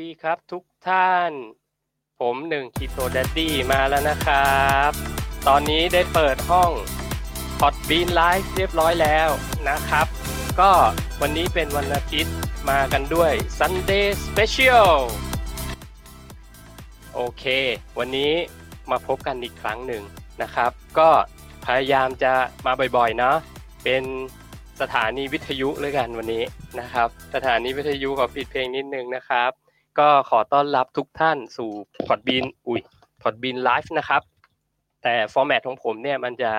ดีครับทุกท่าน ผมหนึ่งคิโตดัดดี้มาแล้วนะครับ ตอนนี้ได้เปิดห้อง p o d b e a n Live เรียบร้อยแล้วนะครับ ก็วันนี้เป็นวันอาทิตย์มากันด้วย Sunday Special โอเค วันนี้มาพบกันอีกครั้งหนึ่งนะครับ ก็พยายามจะมาบ่อยๆเนาะเป็นสถานีวิทยุเลยกันวันนี้นะครับ สถานีวิทยุขอปิดเพลงนิดนึงนะครับ ก็ขอต้อนรับทุกท่านสู่พอดบีนอุ้ยพอดบีนไลฟ์นะครับ แต่ฟอร์แมตของผมเนี่ยมันจะ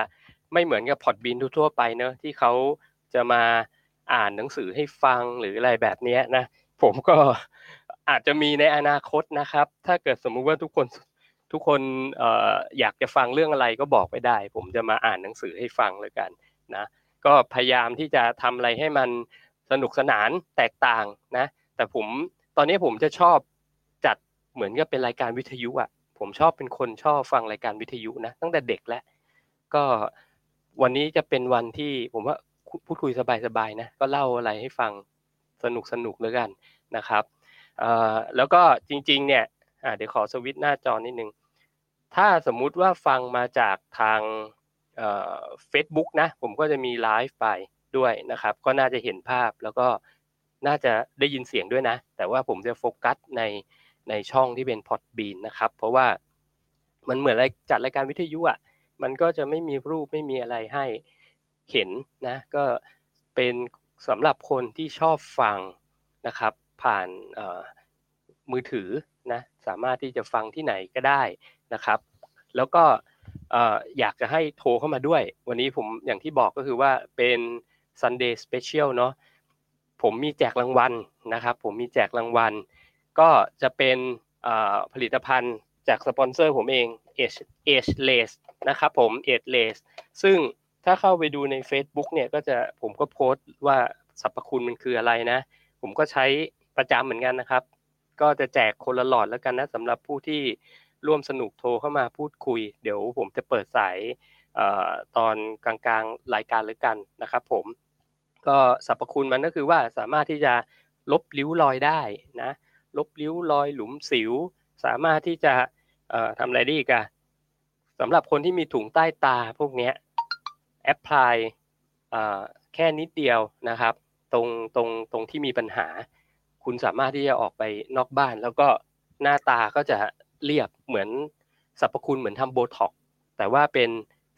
ไม่เหมือนกับพอดบีนทั่วไปเนอะที่เขาจะมาอ่านหนังสือให้ฟังหรืออะไรแบบนี้นะ ผมก็อาจจะมีในอนาคตนะครับ ถ้าเกิดสมมุติว่าทุกคนทุกคนอยากจะฟังเรื่องอะไรก็บอกไปได้ ผมจะมาอ่านหนังสือให้ฟังเลยกันนะก็พยายามที่จะทำอะไรให้มันสนุกสนานแตกต่างนะ แต่ผม ตอนนี้ผมจะชอบจัดเหมือนกับเป็นรายการวิทยุอะผมชอบเป็นคนชอบฟังรายการวิทยุนะตั้งแต่เด็กแล้วก็วันนี้จะเป็นวันที่ผมว่าพูดคุยสบายๆนะก็เล่าอะไรให้ฟังสนุกสนุกแล้วกันนะครับแล้วก็จริงๆเนี่ยเดี๋ยวขอสวิตช์หน้าจอนิดนึงถ้าสมมุติว่าฟังมาจากทางเฟซบุ๊กนะผมก็จะมีไลฟ์ไปด้วยนะครับ ก็น่าจะเห็นภาพแล้วก็ น่าจะได้ยินเสียงด้วยนะ แต่ว่าผมจะโฟกัสในในช่องที่เป็นพอดบีนนะครับ เพราะว่ามันเหมือนจัดรายการวิทยุอะมันก็จะไม่มีรูปไม่มีอะไรให้เห็นนะ ก็เป็นสำหรับคนที่ชอบฟังนะครับ ผ่านมือถือนะสามารถที่จะฟังที่ไหนก็ได้นะครับ แล้วก็อยากจะให้โทรเข้ามาด้วย วันนี้ผมอย่างที่บอกก็คือว่าเป็น Sunday Special เนาะ ผมมีแจกรางวัลนะครับ ผมมีแจกรางวัล ก็จะเป็นผลิตภัณฑ์จากสปอนเซอร์ผมเอง Age Age Lace นะครับผม Age Lace ซึ่งถ้าเข้าไปดูใน Facebook เนี่ยก็จะผมก็โพสต์ว่าสรรพคุณมันคืออะไรนะ ผมก็ใช้ประจำเหมือนกันนะครับ ก็จะแจกคนละหลอดแล้วกันนะสำหรับผู้ที่ร่วมสนุกโทรเข้ามาพูดคุย เดี๋ยวผมจะเปิดสายตอนกลางๆรายการเลยกันนะครับผม ก็สรรพคุณมันก็คือว่าสามารถที่จะลบริ้วรอยได้นะลบริ้วรอยหลุมสิว สามารถที่จะทำอะไรได้อีกอะสำหรับคนที่มีถุงใต้ตาพวกนี้แอปพลายแค่นิดเดียวนะครับ ตรงตรงตรงที่มีปัญหา คุณสามารถที่จะออกไปนอกบ้าน แล้วก็หน้าตาก็จะเรียบเหมือนสรรพคุณเหมือนทำโบท็อกแต่ว่าเป็น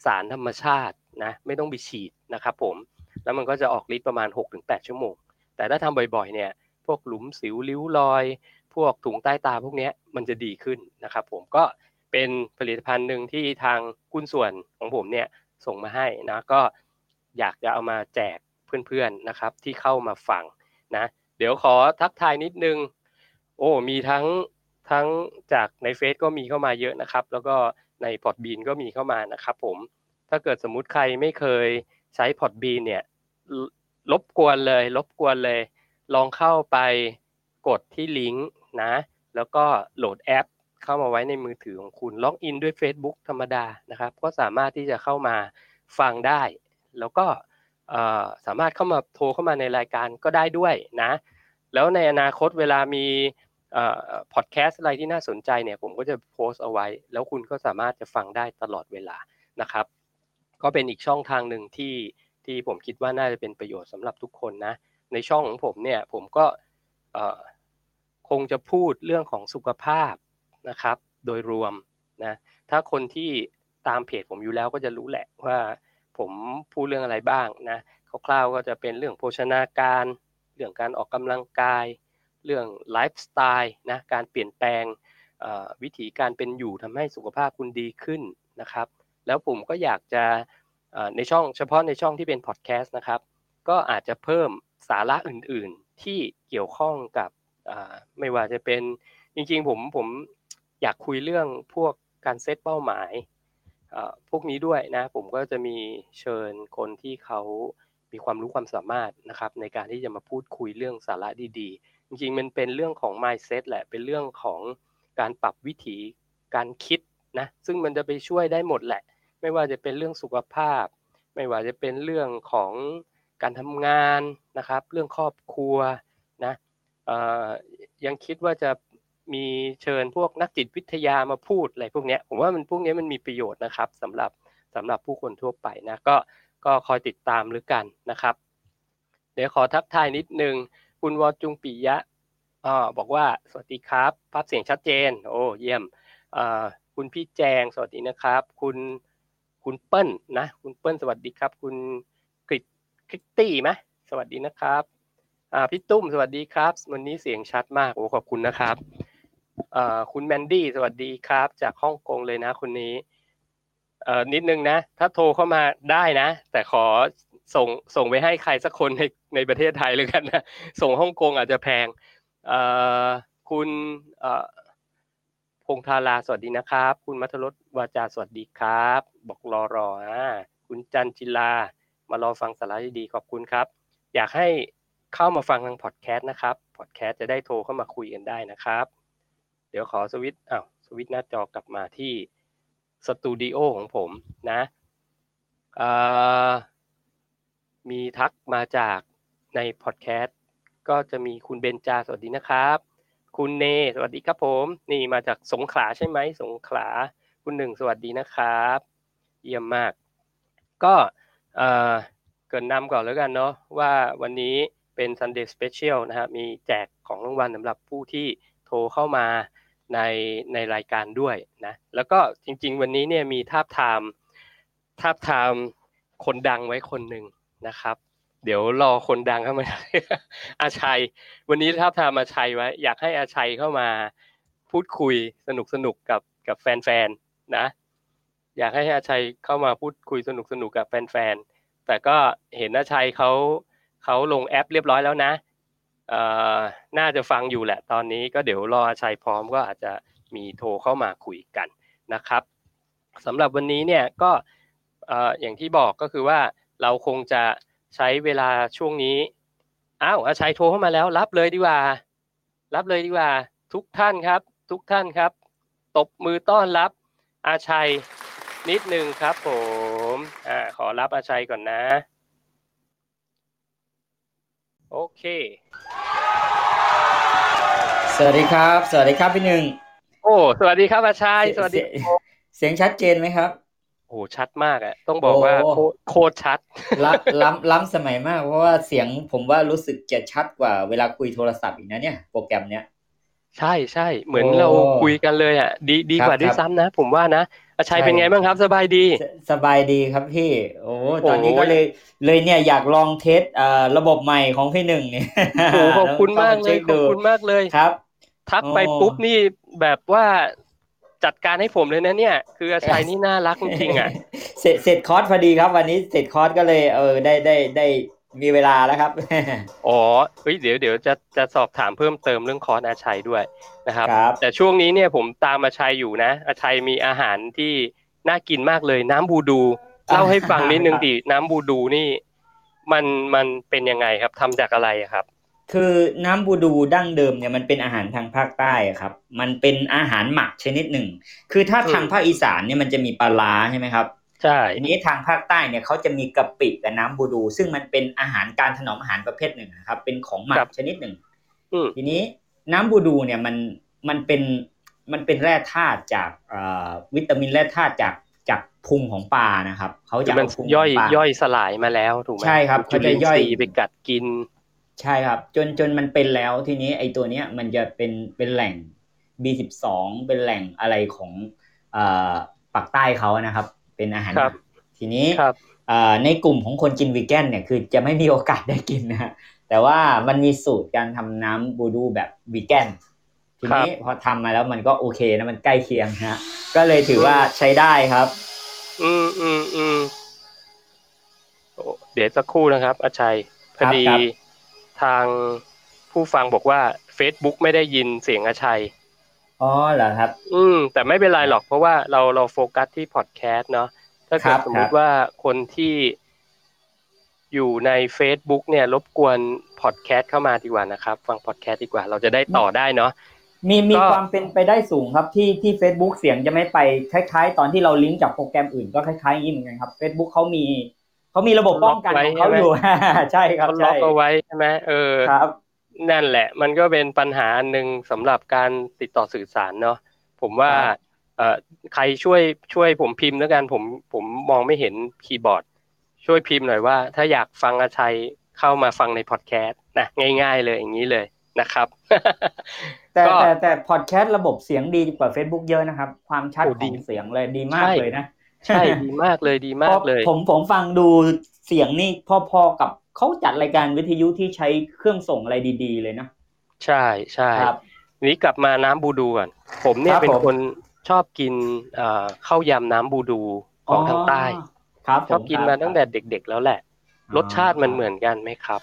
สารธรรมชาตินะไม่ต้องไปฉีดนะครับผม แล้วมันก็จะออกฤทธิ์ประมาณ 6-8 ชั่วโมง แต่ถ้าทำบ่อยๆเนี่ยพวกหลุมสิวริ้วรอย พวกถุงใต้ตาพวกนี้มันจะดีขึ้นนะครับผมก็เป็นผลิตภัณฑ์หนึ่งที่ทางหุ้นส่วนของผมเนี่ยส่งมาให้นะก็อยากจะเอามาแจกเพื่อนๆนะครับที่เข้ามาฟังนะเดี๋ยวขอทักทายนิดนึง โอ้มีทั้งทั้งจากใน Face ก็มีเข้ามาเยอะนะครับ แล้วก็ใน Podbean ก็มีเข้ามานะครับผมถ้าเกิดสมมุติใครไม่เคยใช้ Podbean เนี่ย รบกวนเลยรบกวนเลย ลองเข้าไปกดที่ลิงก์นะ แล้วก็โหลดแอป เข้ามาไว้ในมือถือของคุณล็อกอินด้วย Facebook ธรรมดานะครับ ก็สามารถที่จะเข้ามาฟังได้ แล้วก็สามารถเข้ามาโทรเข้ามาในรายการก็ได้ด้วยนะ แล้วในอนาคตเวลามีพอดแคสต์อะไรที่น่าสนใจเนี่ยผมก็จะโพสต์เอาไว้ แล้วคุณก็สามารถจะฟังได้ตลอดเวลานะครับ ก็เป็นอีกช่องทางหนึ่งที่ ที่ผมคิดว่าน่าจะเป็นประโยชน์สำหรับทุกคนนะ ในช่องของผมเนี่ยผมก็คงจะพูดเรื่องของสุขภาพนะครับ โดยรวมนะถ้าคนที่ตามเพจผมอยู่แล้วก็จะรู้แหละว่าผมพูดเรื่องอะไรบ้างนะคร่าวๆก็จะเป็นเรื่องโภชนาการ เรื่องการออกกำลังกาย เรื่องไลฟ์สไตล์นะการเปลี่ยนแปลงวิธีการเป็นอยู่ทำให้สุขภาพคุณดีขึ้นนะครับ แล้วผมก็อยากจะ ในช่องเฉพาะในช่องที่เป็นพอดแคสต์นะครับ ก็อาจจะเพิ่มสาระอื่นๆที่เกี่ยวข้องกับไม่ว่าจะเป็นจริงๆผมผมอยากคุยเรื่องพวกการเซตเป้าหมายพวกนี้ด้วยนะผมก็จะมีเชิญคนที่เขามีความรู้ความสามารถนะครับในการที่จะมาพูดคุยเรื่องสาระดีๆ จริงๆ มันเป็นเรื่องของ mindset แหละเป็นเรื่องของการปรับวิถีการคิดนะซึ่งมันจะไปช่วยได้หมดแหละ ไม่ว่าจะเป็นเรื่องสุขภาพ ไม่ว่าจะเป็นเรื่องของการทำงานนะครับ เรื่องครอบครัวนะยังคิดว่าจะมีเชิญพวกนักจิตวิทยามาพูดอะไรพวกนี้ผมว่ามันพวกนี้มันมีประโยชน์นะครับสำหรับสำหรับผู้คนทั่วไปนะก็ก็คอยติดตามหรือกันนะครับ เดี๋ยวขอทักทายนิดนึง คุณวอจุงปิยะอบอกว่าสวัสดีครับ ภาพเสียงชัดเจน โอ้เยี่ยมคุณพี่แจงสวัสดีนะครับ คุณ คุณเปิ้ลนะ คุณเปิ้ลสวัสดีครับ คุณกริตกริตตี้ไหมสวัสดีนะครับอ่าพี่ตุ้มสวัสดีครับ วันนี้เสียงชัดมากโอ้ขอบคุณนะครับอ่าคุณแมนดี้สวัสดีครับ จากฮ่องกงเลยนะคนนี้เอ่อนิดนึงนะ ถ้าโทรเข้ามาได้นะ แต่ขอส่งส่งไปให้ใครสักคนในในประเทศไทยเลยกันนะ ส่งฮ่องกงอาจจะแพงเอ่อคุณเอ่อ งธาราสวัสดีนะครับ คุณมัทรสวาจาสวัสดีครับ บอกรอรออ่าคุณจันจิลามารอฟังสาระดีๆขอบคุณครับ อยากให้เข้ามาฟังทางพอดแคสต์นะครับพอดแคสต์จะได้โทรเข้ามาคุยกันได้นะครับ เดี๋ยวขอสวิตช์อ้าวสวิตช์หน้าจอกลับมาที่สตูดิโอของผมนะมีทักมาจากในพอดแคสต์ก็จะมีคุณเบนจาสวัสดีนะครับ คุณเน สวัสดีครับผม นี่มาจากสงขลาใช่ไหม สงขลา คุณหนึ่งสวัสดีนะครับ เยี่ยมมาก ก็เอ่อเกินนำก่อนแล้วกันเนาะว่าวันนี้เป็น Sunday Special นะฮะมีแจกของรางวัลสำหรับผู้ที่โทรเข้ามาในในรายการด้วยนะ แล้วก็จริง ๆ วันนี้เนี่ยมีทาบทามทาบทามคนดังไว้คนหนึ่งนะครับ เดี๋ยวรอคนดังเข้ามา อาชัย วันนี้ท้าทามอาชัยไว้ อยากให้อาชัยเข้ามาพูดคุยสนุกสนุกกับกับแฟนๆนะ อยากให้อาชัยเข้ามาพูดคุยสนุกสนุกกับแฟนๆแต่ก็เห็นอาชัยเขาเขาลงแอปเรียบร้อยแล้วนะเอ่อน่าจะฟังอยู่แหละ ตอนนี้ก็เดี๋ยวรออาชัยพร้อมก็อาจจะมีโทรเข้ามาคุยกันนะครับสำหรับวันนี้เนี่ยก็เอ่ออย่างที่บอกก็คือว่าเราคงจะ ใช้เวลาช่วงนี้อ้าวอาชัยโทรเข้ามาแล้ว รับเลยดีกว่า รับเลยดีกว่า ทุกท่านครับ ทุกท่านครับ ตบมือต้อนรับ อาชัยนิดนึงครับ ผมอ่าขอรับอาชัยก่อนนะ โอเค สวัสดีครับ สวัสดีครับพี่หนึ่งโอ้ สวัสดีครับอาชัยสวัสดี เสียงเสียงชัดเจนไหมครับ โอ้ชัดมากอะต้องบอกว่าโอ้โคโคตรชัดล้ำล้ำล้ำสมัยมากเพราะว่าเสียงผมว่ารู้สึกจะชัดกว่าเวลาคุยโทรศัพท์อีกนะเนี่ยโปรแกรมเนี้ยใช่ใช่เหมือนโอ้เราคุยกันเลยอะดีดีครับกว่าด้วยครับซ้ำนะ ผมว่านะอาชัยใช่เป็นไงบ้างครับ สบายดีสบายดีครับพี่ โอ้ตอนนี้โอ้ก็เลยเลยเนี่ยอยากลอง test อ่าระบบใหม่ของพี่หนึ่งเนี่ยโอ้ขอบคุณมากเลช็ยคขอบดูคุณมากเลยครับ ทักไปโอ้ปุ๊บนี่แบบว่า จัดการให้ผมเลยนะเนี่ย คืออาชัยนี่น่ารักจริงๆอะเสร็จเสร็จคอร์สพอดีครับวันนี้เสร็จคอร์สก็เลยเออได้ได้ได้มีเวลาแล้วครับ อ๋อเฮ้ยเดี๋ยวเดี๋ยวจะจะสอบถามเพิ่มเติมเรื่องคอร์สอาชัยด้วยนะครับครับแต่ช่วงนี้เนี่ยผมตามอาชัยอยู่นะ อาชัยมีอาหารที่น่ากินมากเลยน้ำบูดูเล่าให้ฟังนิดนึงดิน้ำบูดูนี่ มันมันเป็นยังไงครับทำจากอะไรอะครับ คือน้ำบูดูดั้งเดิมเนี่ยมันเป็นอาหารทางภาคใต้อะครับ มันเป็นอาหารหมักชนิดหนึ่ง คือถ้าอืมทางภาคอีสานเนี่ยมันจะมีปลาร้าใช่ไหมครับใช่ทีนี้ทางภาคใต้เนี่ยเขาจะมีกะปิกับน้ำบูดู ซึ่งมันเป็นอาหารการถนอมอาหารประเภทหนึ่งนะครับ เป็นของหมักชนิดหนึ่งอืมทีนี้น้ำบูดูเนี่ยมันมันเป็นมันเป็นแร่ธาตุจากเอ่อวิตามินแร่ธาตุจากจากพุงของปลานะครับเขาคืจะอมันเอาพุงย่อยของปลาย่อยสลายมาแล้วถูกไหมใช่ครับจุลินเขาจะย่อยทรีย์ไปกัดกิน ใช่ครับ จนจนมันเป็นแล้วทีนี้ไอ้ตัวเนี้ยมันจะเป็นเป็นแหล่ง B12 เป็นแหล่งอะไรของเอ่อปากใต้เขานะครับ เป็นอาหารหครัลับกทีนี้ครับเอ่อในกลุ่มของคนกินวีแกนเนี่ยคือจะไม่มีโอกาสได้กินนะฮะแต่ว่ามันมีสูตรการทำน้ำบูดูแบบวีแกนทีนี้พอทำมาแล้วมันก็โอเคนะมันใกล้เคียงนะฮะก็เลยถือว่าใช้ได้ครับ อืมอืมอืมโอ้เดี๋ยวสักครู่นะครับอาชัยพครัอบดีครับ ทางผู้ฟังบอกว่า Facebook ไม่ได้ยินเสียงอาชัย อ๋อเหรอครับ อืม แต่ไม่เป็นไรหรอกเพราะว่าเราเราโฟกัสที่พอดแคสต์เนาะถ้าเกิครัดบสมมุติว่าคนที่อยู่ใน Facebook เนี่ย รบกวนพอดแคสต์เข้ามาดีกว่านะครับ ฟังพอดแคสต์ดีกว่า เราจะได้ต่อได้เนาะมีมีก็ความเป็นไปได้สูงครับที่ที่ Facebook เสียงจะไม่ไปคล้าย ๆ ตอนที่เราลิงก์จากโปรแกรมอื่นก็คล้ายๆอย่างนี้เหมือนกันครับ Facebook เขามี เขามีระบบป้องกันของเขาอยู่ใช่ครับเขาล็อใช่กเอาไว้ใช่ไหมเออครับนั่นแหละ มันก็เป็นปัญหาหนึ่งสำหรับการติดต่อสื่อสารเนาะผมว่าเอ่อใครช่วยช่วยผมพิมพ์แล้วกันผมผมมองไม่เห็นคีย์บอร์ด ช่วยพิมพ์หน่อยว่า ถ้าอยากฟังอาชัยเข้ามาฟังในพอดแคสต์นะง่าย ๆ เลยอย่างนี้เลยนะครับ แต่แต่แต่พอดแคสต์ระบบเสียงดีกว่า Facebook เยอะนะครับ ความชัดของเสียงเลยดีมากเลยนะ ใช่ดีมากเลยดีมากเลย ผมผมฟังดูเสียงนี่พอๆกับเขาจัดรายการวิทยุที่ใช้เครื่องส่งอะไรดีๆเลยนะ ใช่ใช่ครับนี้กลับมาน้ำบูดูก่อนผมเนี่ยครับเป็นผมคนชอบกินเอ่อข้าวยำน้ำบูดูของทางใต้ครับชอบกินมาตั้งแต่เด็ก ๆ แล้วแหละ รสชาติมันเหมือนอนกันไหมครับ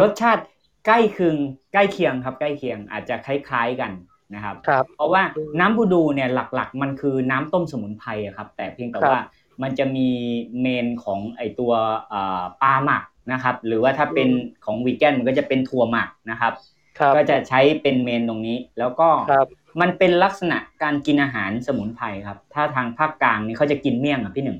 รสชาติใกล้เคียงใกล้เคียงครับ ใกล้เคียงอาจจะคล้ายๆกัน นะครับครับ เพราะว่าน้ำบูดูเนี่ยหลักๆ มันคือน้ำต้มสมุนไพรอะครับแต่เพียงแต่ครับว่ามันจะมีเมนของไอตัวเอ่อปลาหมักนะครับ หรือว่าถ้าเป็นของวีแกนมันก็จะเป็นถั่วหมักนะครับครับก็จะใช้เป็นเมนตรงนี้ แล้วก็ครับมันเป็นลักษณะการกินอาหารสมุนไพรครับ ถ้าทางภาคกลางนี่เขาจะกินเมี่ยงอะพี่หนึ่ง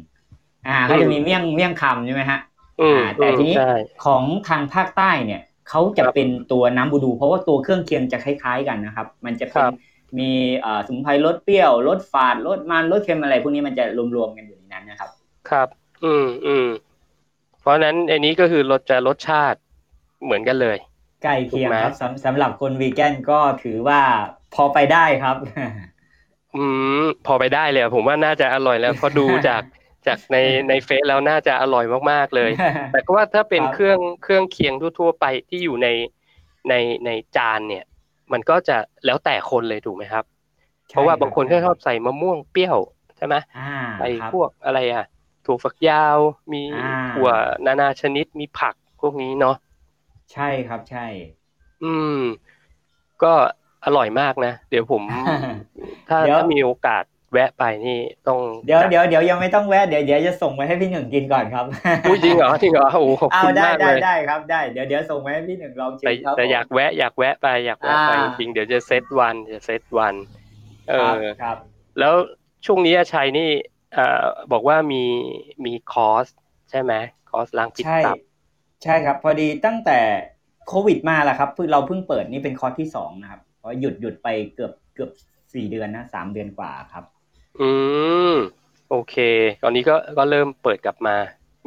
อ่าเขาจะมีเมี่ยงเมี่ยงคำใช่ไหมฮะอืมอ่าแต่ทีนี้ใช่ของทางภาคใต้เนี่ย เขาจะครับเป็นตัวน้ำบูดู เพราะว่าตัวเครื่องเคียงจะคล้าย ๆ กันนะครับ มันจะเป็คนรับมีเอ่อสมุนไพรรสเปรี้ยวรสฝาดรสมันรสเค็มอะไร พวกนี้มันจะรวมๆกันอยู่ในนั้นนะครับ ครับ อืมอืมเพราะฉะนั้นอันนี้ก็คือรสจะรสชาติเหมือนกันเลยใกล้เคียงถูกไหมครับสำสำหรับคนวีแกนก็ถือว่าพอไปได้ครับ อืมพอไปได้เลยอะผมว่าน่าจะอร่อยแล้วเพราะดูจาก จากในในเฟซแล้วน่าจะอร่อยมากๆเลย แต่ก็ว่าถ้าเป็นครับเครื่องเครื่องเคียงทั่วๆไปที่อยู่ในในในจานเนี่ย มันก็จะแล้วแต่คนเลยถูกไหมครับ เพราะว่าบางคนก็ชอบใส่มะม่วงเปรี้ยวใช่ไหมอ่าใส่ครับพวกอะไรอะถั่วฝักยาวมีอ่าถั่วนานาชนิดมีผักพวกนี้เนาะใช่ครับใช่ อืม ก็อร่อยมากนะ เดี๋ยวผม ถ้าเดี๋ยวถ้ามีโอกาส แวะไปนี่ต้องเดี๋ยวจัเดี๋ยวเดี๋ยวยังไม่ต้องแวะเดี๋ยวเดี๋ยวจะส่งไปให้พี่หนึ่งกินก่อนครับอุ้ยจริงเหรอจริงเหรอโอ้โหขอบเอาคุณได้มากได้เลยได้ครับได้เดี๋ยวเดี๋ยวส่งไปให้พี่หนึ่งลองชิแต่มครับแต่ผมอยากแวะอยากแวะไปอยากแวะไปอ่าจริงๆเดี๋ยวจะเซตวันจะเซตวัน เอครับอครับ แล้วช่วงนี้อาชัยนี่เอ่อบอกว่ามีมีคอร์สใช่ไหมคอร์สล้างพิษใช่ตับใช่ครับ พอดีตั้งแต่โควิดมาแหละครับเพิ่งเราเพิ่งเปิดนี่เป็นคอร์สที่สองนะครับเพราะหยุดหยุดไปเกือบเกือบสี่เดือนนะสามเดือนกว่าครับ อืม โอเค ตอนนี้ก็ก็เริ่มเปิดกลับมา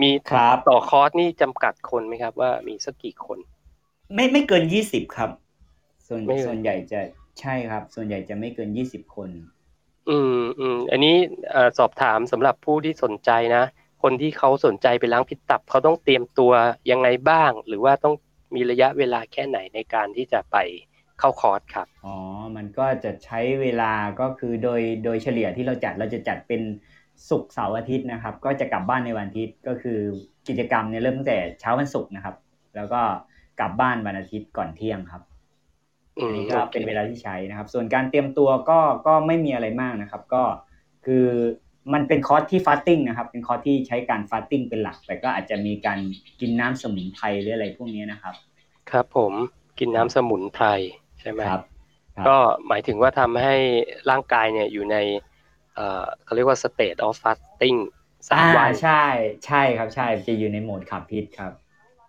มีครับ ต่อคอร์สนี่จำกัดคนไหมครับ ว่ามีสักกี่คน ไม่ไม่เกินยี่สิบครับ ส่วนไม่เกิน ส่วนใหญ่จะใช่ครับ ส่วนใหญ่จะไม่เกินยี่สิบคน อืมอืมอันนี้เอ่อสอบถามสำหรับผู้ที่สนใจนะ คนที่เขาสนใจไปล้างพิษตับเขาต้องเตรียมตัวยังไงบ้าง หรือว่าต้องมีระยะเวลาแค่ไหนในการที่จะไป เข้าคอร์สครับอ๋อมันก็จะใช้เวลาก็คือโดยโดยเฉลี่ยที่เราจัดเราจะจัดเป็นศุกร์เสาร์อาทิตย์นะครับ ก็จะกลับบ้านในวันอาทิตย์ก็คือกิจกรรมเนี่ยเริ่มตั้งแต่เช้าวันศุกร์นะครับ แล้วก็กลับบ้านวันอาทิตย์ก่อนเที่ยงครับอืมอันมนี้ก็โอคเป็นเวลาที่ใช้นะครับ ส่วนการเตรียมตัวก็ก็ไม่มีอะไรมากนะครับ ก็คือมันเป็นคอร์สที่ fasting นะครับ เป็นคอร์สที่ใช้การ fasting เป็นหลัก แต่ก็อาจจะมีการกินน้ำสมุนไพรหรืออะไรพวกนี้นะครับ ครับผมกินน้ำสมุนไพร ใช่ไหมครับครับ ก็หมายถึงว่าทำให้ร่างกายเนี่ยอยู่ในเอ่อเขาเรียกว่า state of fasting สามอ่าวันใช่ ใช่ครับใช่จะอยู่ในโหมดขับพิษครับ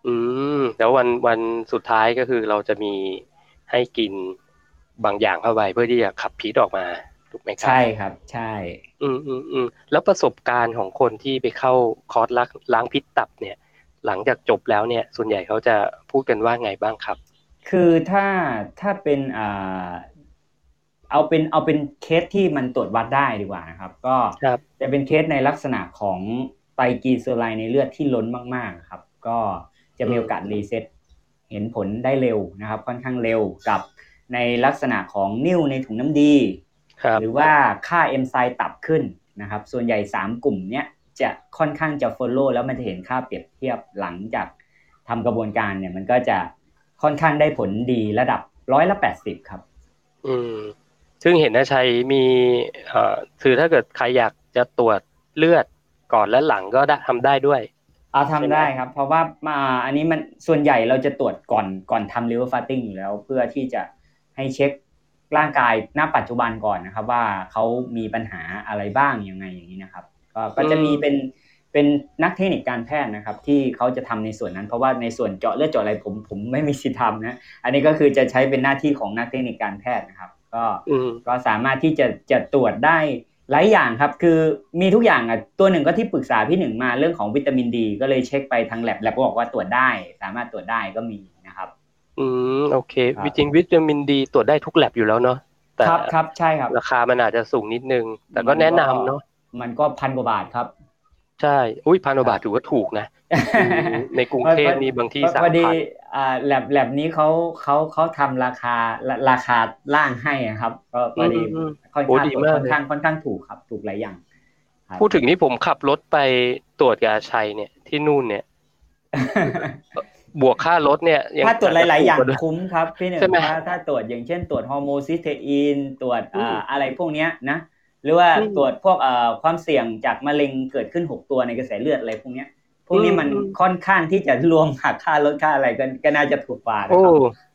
อืมแล้ววันวันสุดท้ายก็คือเราจะมีให้กินบางอย่างเข้าไปเพื่อที่จะขับพิษออกมาถูกไหมครัใช่ครับ ใช่ อืมอืมอืมแล้วประสบการณ์ของคนที่ไปเข้าคอร์สล้างล้างพิษตับเนี่ย หลังจากจบแล้วเนี่ย ส่วนใหญ่เขาจะพูดกันว่าไงบ้างครับ คือถ้าถ้าเป็นอ่าเอาเป็นเอาเป็นเคสที่มันตรวจวัดได้ดีกว่านะครับ ก็ครับจะเป็นเคสในลักษณะของไตรกลีเซอไรด์ในเลือดที่ล้นมากๆครับ ก็จะมีโอกาส reset เห็นผลได้เร็วนะครับ ค่อนข้างเร็วกับในลักษณะของนิ่วในถุงน้ำดีครับหรือว่าค่าเอนไซม์ตับขึ้นนะครับ ส่วนใหญ่ 3 กลุ่มเนี้ยจะค่อนข้างจะ follow แล้วมันจะเห็นค่าเปรียบเทียบหลังจากทำกระบวนการเนี่ยมันก็จะ ค่อนข้างได้ผลดีระดับร้อยละแปดสิบครับ อืม ซึ่งเห็นนะชัยมีเอ่อคือถ้าเกิดใครอยากจะตรวจเลือดก่อนและหลังก็ได้ทำได้ด้วยเอาทำใช่ไหมได้ครับ เพราะว่ามาอันนี้มันส่วนใหญ่เราจะตรวจก่อนก่อนทำ liver fasting อยู่แล้ว เพื่อที่จะให้เช็คร่างกายณปัจจุบันก่อนนะครับ ว่าเขามีปัญหาอะไรบ้างยังไงอย่างนี้นะครับ ก็ก็จะมีเป็น เป็นนักเทคนิคการแพทย์นะครับ ที่เขาจะทำในส่วนนั้น เพราะว่าในส่วนเจาะเลือดเจาะอะไรผมผมไม่มีสิทธิ์ทำนะอันนี้ก็คือจะใช้เป็นหน้าที่ของนักเทคนิคการแพทย์นะครับ ก็ก็สามารถที่จะจะตรวจได้หลายอย่างครับ คือมีทุกอย่างอะตัวหนึ่งก็ที่ปรึกษาพี่หนึ่งมาเรื่องของวิตามินดี ก็เลยเช็คไปทางแลบแลบก็บอกว่าตรวจได้ สามารถตรวจได้ก็มีนะครับ อืมโอเควิจริงวิตามินดี ตรวจได้ทุกแลบอยู่แล้วเนาะแต่ครับครับใช่ครับ ราคามันอาจจะสูงนิดนึง แต่ก็แนะนำเนาะมันก็พันกว่าบาทครับ ใช่ อุ้ยพันกว่าบาทถือว่าถูกนะ ในกรุงเทพนี่บางที่สามพันพอดีอ่าแลบแลบนี้เขาเขาเขาทำราคาราคาล่างให้ครับ ก็พอดีค่อนข้างค่อนข้างค่อนข้างถูกครับ ถูกหลายอย่าง พูดถึงนี้ผมขับรถไปตรวจยาชัยเนี่ยที่นู่นเนี่ย บวกค่ารถเนี่ยถ้าตรวจหลาย ๆ อย่างคุ้มครับพี่หนึ่งถ้าถ้าตรวจอย่างเช่นตรวจฮอร์โมนซิสเตอีนตรวจอ่าอะไรพวกเนี้ยนะ หรือว่าตรวจพวกเอ่อความเสี่ยงจากมะเร็งเกิดขึ้นหกตัวในกระแสเลือดอะไรพวกเนี้ยพวกนี้มันค่อนข้างที่จะรวมหักค่าลดค่าอะไรกันก็น่าจะถูกกว่าโอ้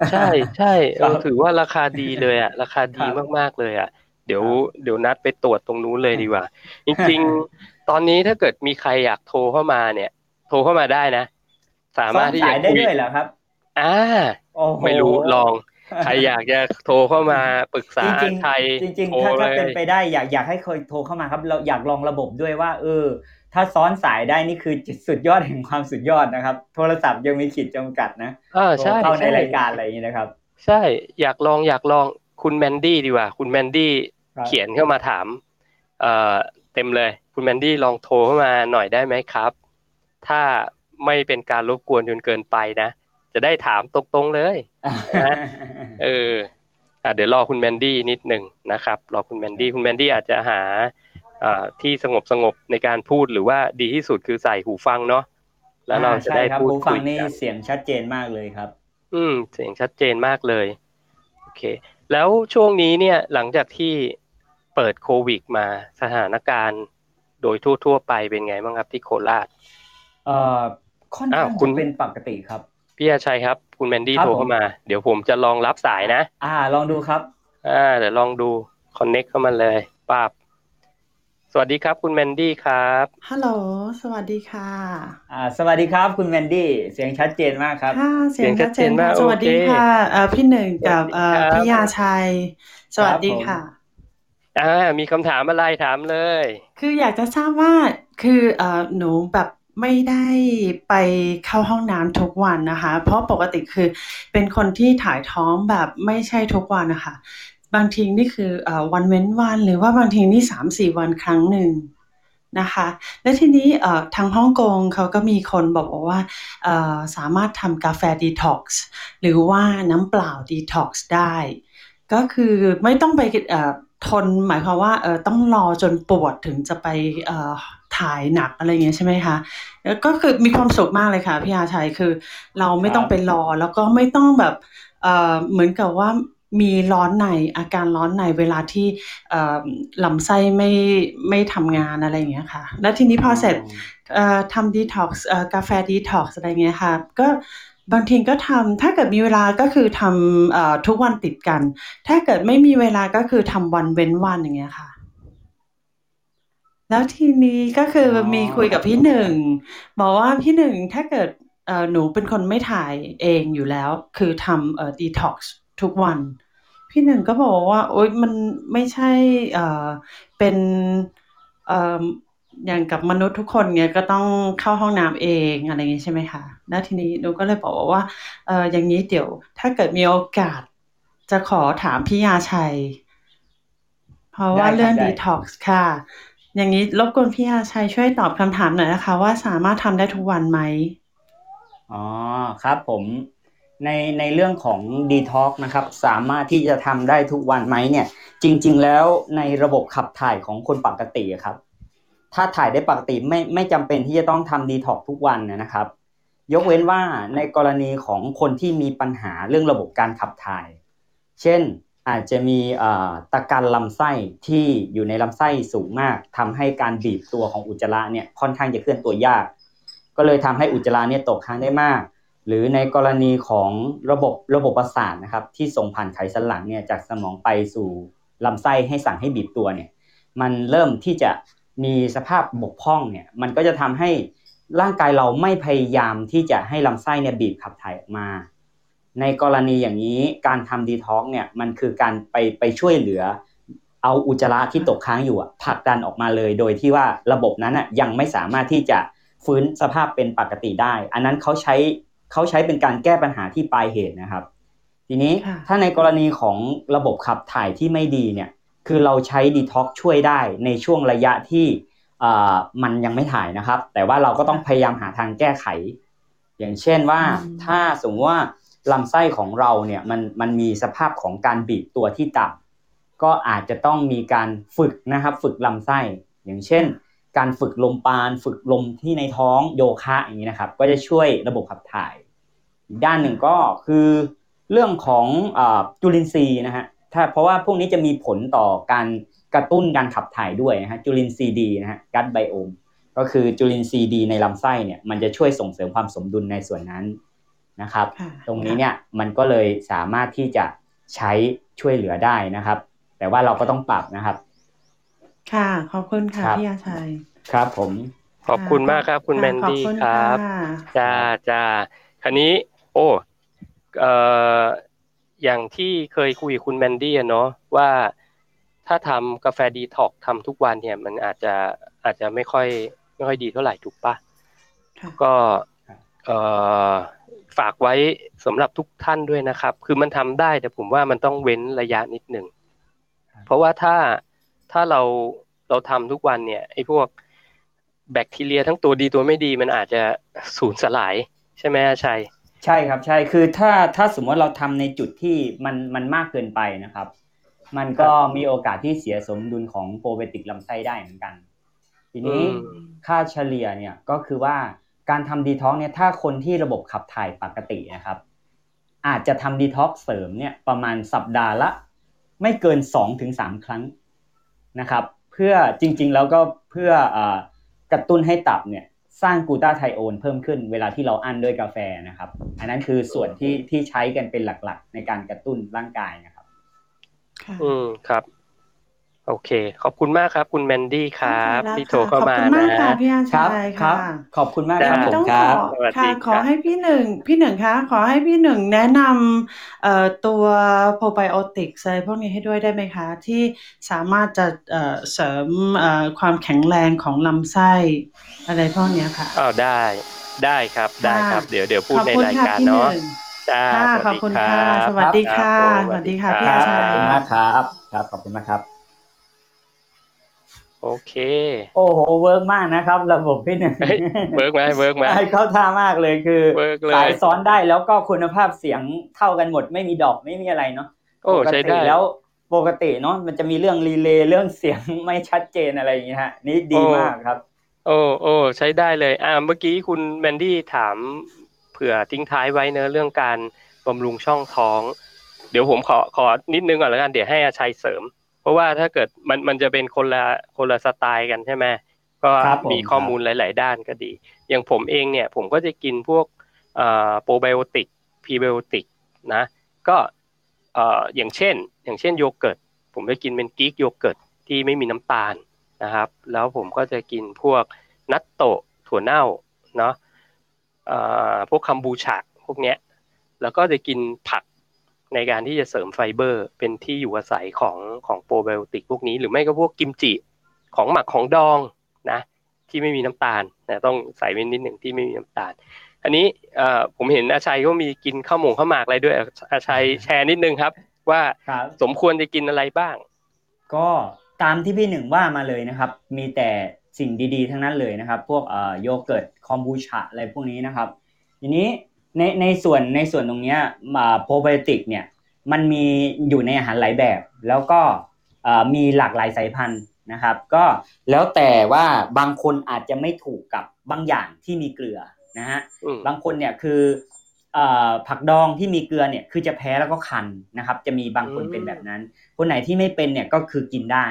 ใช่ใช่เราถือว่าราคาดีเลยอะ ราคาดีมากๆเลยอะ เดี๋ยวเดี๋ยวนัดไปตรวจตรงนู้นเลยดีกว่า จริง ๆ ตอนนี้ถ้าเกิดมีใครอยากโทรเข้ามาเนี่ย โทรเข้ามาได้นะ สามารถที่จะคุยได้ด้วยเหรอครับ อ่าไม่รู้ลอง ใครอยากจะโทรเข้ามาปรึกษาไทยจริงๆถ้าถ้าเป็นไปได้อยากอยากให้ใครโทรเข้ามาครับ เราอยากลองระบบด้วยว่า เออ ถ้าซ้อนสายได้นี่คือสุดยอดแห่งความสุดยอดนะครับ โทรศัพท์ยังมีขีดจำกัดนะเข้าในรายการอะไรอย่างนี้นะครับ ใช่อยากลองอยากลองคุณแมนดี้ดีกว่า คุณแมนดี้เขียนเข้ามาถาม เอ่อเต็มเลย คุณแมนดี้ลองโทรเข้ามาหน่อยได้ไหมครับ ถ้าไม่เป็นการรบกวนจนเกินไปนะ จะได้ถามตรงๆเลยนะเออเดี๋ยวรอคุณแมนดี้นิดหนึ่งนะครับ รอคุณแมนดี้คุณแมนดี้อาจจะหาที่สงบสงบในการพูดหรือว่าดีที่สุดคือใส่หูฟังเนาะแล้วเราจะได้พูดคุยกันเสียงชัดเจนมากเลยครับ อืม เสียงชัดเจนมากเลยโอเค แล้วช่วงนี้เนี่ยหลังจากที่เปิดโควิดมาสถานการณ์โดยทั่ว ๆ ไปเป็นไงบ้างครับที่โคราชเอ่อค่อนข้างจะเป็นปกติครับ พี่อาชัยครับ คุณแมนดี้โทรเข้ามา เดี๋ยวผมจะลองรับสายนะ อ่า ลองดูครับ อ่า เดี๋ยวลองดู connect เข้ามาเลยป้าบสวัสดีครับ คุณแมนดี้ครับ ฮัลโหล สวัสดีค่ะ อ่า สวัสดีครับคุณแมนดี้ เสียงชัดเจนมากครับ ค่ะ เสียงชัดเจนมาก สวัสดีค่ะเอ่อพี่หนึ่งกับเอ่อพี่ยาชัย สวัสดีค่ะ อ่า มีคำถามอะไรถามเลย คืออยากจะทราบว่า คือเอ่อหนูแบบ ไม่ได้ไปเข้าห้องน้ำทุกวันนะคะ เพราะปกติคือเป็นคนที่ถ่ายท้องแบบไม่ใช่ทุกวันนะคะ บางทีนี่คืออวันเว้นวัน หรือว่าบางทีนี่สามสี่วันครั้งหนึ่งนะคะ และทีนี้ทางฮ่องกงเขาก็มีคนบอกว่าสามารถทำกาแฟดีท็อกซ์หรือว่าน้ำเปล่าดีท็อกซ์ได้ ก็คือไม่ต้องไปทนหมายความว่าต้องรอจนปวดถึงจะไป ถ่ายหนักอะไรเงี้ยใช่ไหมคะก็คือมีความสุขมากเลยค่ะพี่อาชัยคือ เราไม่ต้องไปรอแล้วก็ไม่ต้องแบบเหมือนกับว่ามีร้อนในอาการร้อนในเวลาที่ลำไส้ไม่ไม่ทำงานอะไรอย่างเงี้ยค่ะ แล้วทีนี้พอเสร็จทำดีท็อกซ์กาแฟดีท็อกซ์อะไรเงี้ยค่ะ ก็บางทีก็ทำถ้าเกิดมีเวลาก็คือทำทุกวันติดกัน ถ้าเกิดไม่มีเวลาก็คือทำวันเว้นวันอย่างเงี้ยค่ะ แล้วทีนี้ก็คือมีคุยกับพี่หนึ่ง บอกว่าพี่หนึ่งถ้าเกิดหนูเป็นคนไม่ถ่ายเองอยู่แล้ว คือทำเอ่อดีท็อกซ์ทุกวัน พี่หนึ่งก็บอกว่า โอ๊ยมันไม่ใช่เอ่อเป็นเอ่ออย่างกับมนุษย์ทุกคนเงี้ยก็ต้องเข้าห้องน้ำเองอะไรอย่างนี้ใช่ไหมคะแล้วทีนี้หนูก็เลยบอกว่าเอออย่างนี้เดี๋ยว ถ้าเกิดมีโอกาสจะขอถามพี่ยาชัย เพราะว่าเรื่องดีท็อกซ์ค่ะ อย่างนี้รบกวนพี่อาชัยช่วยตอบคำถามหน่อยนะคะ ว่าสามารถทำได้ทุกวันไหมอ๋อครับผมในในเรื่องของดีท็อกนะครับสามารถที่จะทำได้ทุกวันไหมเนี่ย จริง ๆ แล้วในระบบขับถ่ายของคนปกติครับ ถ้าถ่ายได้ปกติไม่ไม่จำเป็นที่จะต้องทำดีท็อกทุกวันนะครับ ยกเว้นว่าในกรณีของคนที่มีปัญหาเรื่องระบบการขับถ่าย เช่น อาจจะมีตะกันลำไส้ที่อยู่ในลำไส้สูงมากทำให้การบีบตัวของอุจจาระเนี่ยค่อนข้างจะเคลื่อนตัวยาก ก็เลยทำให้อุจจาระเนี่ยตกค้างได้มาก หรือในกรณีของระบบระบบประสาทนะครับที่ส่งผ่านไขสันหลังเนี่ยจากสมองไปสู่ลำไส้ให้สั่งให้บีบตัวเนี่ยมันเริ่มที่จะมีสภาพบกพร่องเนี่ยมันก็จะทำให้ร่างกายเราไม่พยายามที่จะให้ลำไส้เนี่ยบีบขับถ่ายออกมา ในกรณีอย่างนี้การทำดีท็อกเนี่ยมันคือการไปไปช่วยเหลือ เอาอุจจาระที่ตกค้างอยู่ผลักดันออกมาเลย โดยที่ว่าระบบนั้นยังไม่สามารถที่จะฟื้นสภาพเป็นปกติได้ อันนั้นเขาใช้เขาใช้เป็นการแก้ปัญหาที่ปลายเหตุนะครับ ทีนี้ถ้าในกรณีของระบบขับถ่ายที่ไม่ดีเนี่ยคือเราใช้ดีท็อกช่วยได้ในช่วงระยะที่มันยังไม่ถ่ายนะครับ แต่ว่าเราก็ต้องพยายามหาทางแก้ไข อย่างเช่นว่าถ้าสมมติว่า ลำไส้ของเราเนี่ยมันมันมีสภาพของการบีบตัวที่ต่ำก็อาจจะต้องมีการฝึกนะครับ ฝึกลำไส้ อย่างเช่น การฝึกลมปาน ฝึกลมที่ในท้องโยคะอย่างนี้นะครับ ก็จะช่วยระบบขับถ่าย อีกด้านหนึ่งก็คือเรื่องของจุลินทรีย์นะฮะถ้าเพราะว่าพวกนี้จะมีผลต่อการกระตุ้นการขับถ่ายด้วยนะฮะจุลินทรีย์ดีนะฮะกัตไบโอมก็คือจุลินทรีย์ดีในลำไส้เนี่ยมันจะช่วยส่งเสริมความสมดุลในส่วนนั้น นะครับ ตรงนี้เนี่ยมันก็เลยสามารถที่จะใช้ช่วยเหลือได้นะครับ แต่ว่าเราก็ต้องปรับนะครับ ค่ะขอบคุณค่ะพี่อาชัยครับผมขอบคุณมากครับ คุณแมนดี้ครับจ้าจ้าคันนี้ โอ้เอ่ออย่างที่เคยคุยคุณแมนดี้เนาะว่าถ้าทำกาแฟดีท็อกทำทุกวันเนี่ย มันอาจจะอาจจะไม่ค่อย ไม่ค่อยดีเท่าไหร่ถูกปะก็เอ่อ ฝากไว้สำหรับทุกท่านด้วยนะครับ คือมันทำได้แต่ผมว่ามันต้องเว้นระยะนิดหนึ่ง เพราะว่าถ้าถ้าเราเราทำทุกวันเนี่ยไอ้พวกแบคทีเรียทั้งตัวดีตัวไม่ดีมันอาจจะสูญสลาย ใช่ไหมชัย ใช่ครับใช่คือถ้าถ้าสมมติเราทำในจุดที่มันมันมากเกินไปนะครับ มันก็มีโอกาสที่เสียสมดุลของโปรไบติกลำไส้ได้เหมือนกัน ทีนี้ค่าเฉลี่ยเนี่ยก็คือว่า การทำดีท็อกเนี่ยถ้าคนที่ระบบขับถ่ายปกตินะครับ อาจจะทำดีท็อกเสริมเนี่ยประมาณสัปดาห์ละไม่เกิน 2-3ถึงครั้งนะครับ เพื่อจริงๆแล้วก็เพื่อกระตุ้นให้ตับเนี่ยสร้างกูตาไทโอนเพิ่มขึ้นเวลาที่เราอั้นด้วยกาแฟนะครับ อันนั้นคือส่วนที่ที่ใช้กันเป็นหลักๆ ในการกระตุ้นร่างกายนะครับ อืมครับ โอเค ขอบคุณมากครับ คุณแมนดี้ครับที่โทรเข้ามานะคพี่อาชัยครับ ขอบคุณมากครับผมครับค่ะขอให้พี่หนึ่งพี่หนึ่งคะขอให้พี่หนึ่งแนะนำเอ่อตัวโปรไบโอติกอะไรพวกนี้ให้ด้วยได้ไหมคะ ที่สามารถจะเอ่อเสริมเอ่อความแข็งแรงของลำไส้อะไรพวกนี้ค่ะอ้าวได้ได้ครับได้ครับ เดี๋ยวเดี๋ยวพูดในรายการเนาะจ้าขอบคุณค่ะ สวัสดีค่ะ สวัสดีค่ะพี่อาชัยขอบคุณมากครับ ครับ ขอบคุณมากครับ โอเค โอ้โห work มากนะครับ ระบบพี่หนึ่ง work ไหม work ไหมเข้าท่ามากเลยคือสายซ้อนได้แล้วก็คุณภาพเสียงเท่ากันหมดไม่มีดอกไม่มีอะไรเนาะโอ้ใช้ได้แล้วปกติเนาะมันจะมีเรื่อง delay เรื่องเสียงไม่ชัดเจนอะไรอย่างเงี้ยฮะนี่ดีมากครับ โอ้โอ้ใช้ได้เลยอ่าเมื่อกี้คุณแมนดี้ถามเผื่อทิ้งท้ายไว้เนอะเรื่องการบำรุงช่องท้อง เดี๋ยวผมขอขอนิดนึงก่อนแล้วกันเดี๋ยวให้อาชัยเสริม เพราะว่าถ้าเกิดมันมันจะเป็นคนละคนละสไตล์กันใช่ไหมก็มีข้อมูลหลาย ๆ ด้านก็ดี อย่างผมเองเนี่ยผมก็จะกินพวกโปรไบโอติกพรีไบโอติกนะ ก็อย่างเช่น อย่างเช่นโยเกิร์ตผมจะกินเป็น Greek yogurt ที่ไม่มีน้ำตาลนะครับ แล้วผมก็จะกินพวกนัตโตะถั่วเน่าเนาะพวกคัมบูชาพวกเนี้ย แล้วก็จะกินผัก ในการที่จะเสริมไฟเบอร์ เป็นที่อยู่อาศัยของของโปรไบโอติกพวกนี้ หรือไม่ก็พวกกิมจิของหมักของดองนะที่ไม่มีน้ำตาลนะต้องใส่ไว้นิดหนึ่งที่ไม่มีน้ำตาล อันนี้ผมเห็นอาชัยก็มีกินข้าวหมูข้าวหมากอะไรด้วยอาชัยแชร์นิดนึงครับ ว่าสมควรจะกินอะไรบ้าง ก็ตามที่พี่หนึ่งว่ามาเลยนะครับ มีแต่สิ่งดีๆ ทั้งนั้นเลยนะครับ พวกโยเกิร์ตคอมบูชาอะไรพวกนี้นะครับ ทีนี้ ในในส่วนในส่วนตรงนี้มาโปรไบโอติกเนี่ยมันมีอยู่ในอาหารหลายแบบ แล้วก็มีหลากหลายสายพันธุ์นะครับ ก็แล้วแต่ว่าบางคนอาจจะไม่ถูกกับบางอย่างที่มีเกลือนะฮะบางคนเนี่ยคือผักดองที่มีเกลือเนี่ยคือจะแพ้แล้วก็คันนะครับ จะมีบางคนเป็นแบบนั้น คนไหนที่ไม่เป็นเนี่ยก็คือกินได้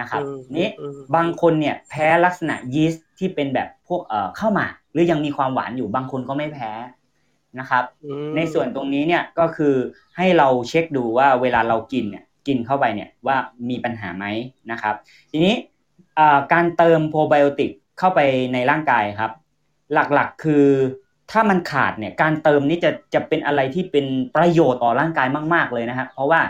นะครับนี้บางคนเนี่ยแพ้ลักษณะยีสต์ที่เป็นแบบพวกข้าวหมากหรือยังมีความหวานอยู่บางคนก็ไม่แพ้ นะครับ ในส่วนตรงนี้เนี่ยก็คือให้เราเช็คดูว่าเวลาเรากินเนี่ยกินเข้าไปเนี่ยว่ามีปัญหาไหมนะครับ ทีนี้การเติมโปรไบโอติกเข้าไปในร่างกายครับ หลักๆคือถ้ามันขาดเนี่ยการเติมนี้จะจะเป็นอะไรที่เป็นประโยชน์ต่อร่างกายมาก ๆเลยนะครับเพราะว่า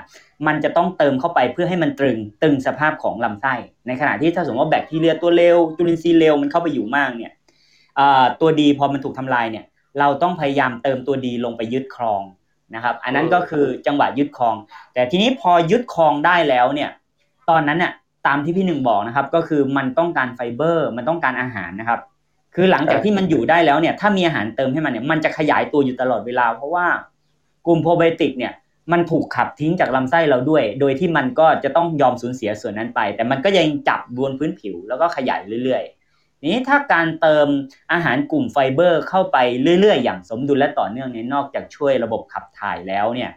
มันจะต้องเติมเข้าไปเพื่อให้มันตรึงตึงสภาพของลำไส้ ในขณะที่ถ้าสมมติว่าแบคทีเรียตัวเลวจุลินทรีย์เลวมันเข้าไปอยู่มากเนี่ยตัวดีพอมันถูกทำลายเนี่ย เราต้องพยายามเติมตัวดีลงไปยึดครองนะครับ อันนั้นก็คือจังหวะยึดครอง แต่ทีนี้พอยึดครองได้แล้วเนี่ย ตอนนั้นเนี่ยตามที่พี่หนึ่งบอกนะครับ ก็คือมันต้องการไฟเบอร์ มันต้องการอาหารนะครับ คือหลังจากที่มันอยู่ได้แล้วเนี่ย ถ้ามีอาหารเติมให้มันเนี่ย มันจะขยายตัวอยู่ตลอดเวลา เพราะว่ากลุ่มโปรไบโอติกเนี่ยมันถูกขับทิ้งจากลำไส้เราด้วย โดยที่มันก็จะต้องยอมสูญเสียส่วนนั้นไป แต่มันก็ยังจับบนพื้นผิวแล้วก็ขยายเรื่อยๆ นี้ถ้าการเติมอาหารกลุ่มไฟเบอร์เข้าไปเรื่อย ๆ อย่างสมดุลและต่อเนื่องเนี่ยนอกจากช่วยระบบขับถ่ายแล้วเนี่ย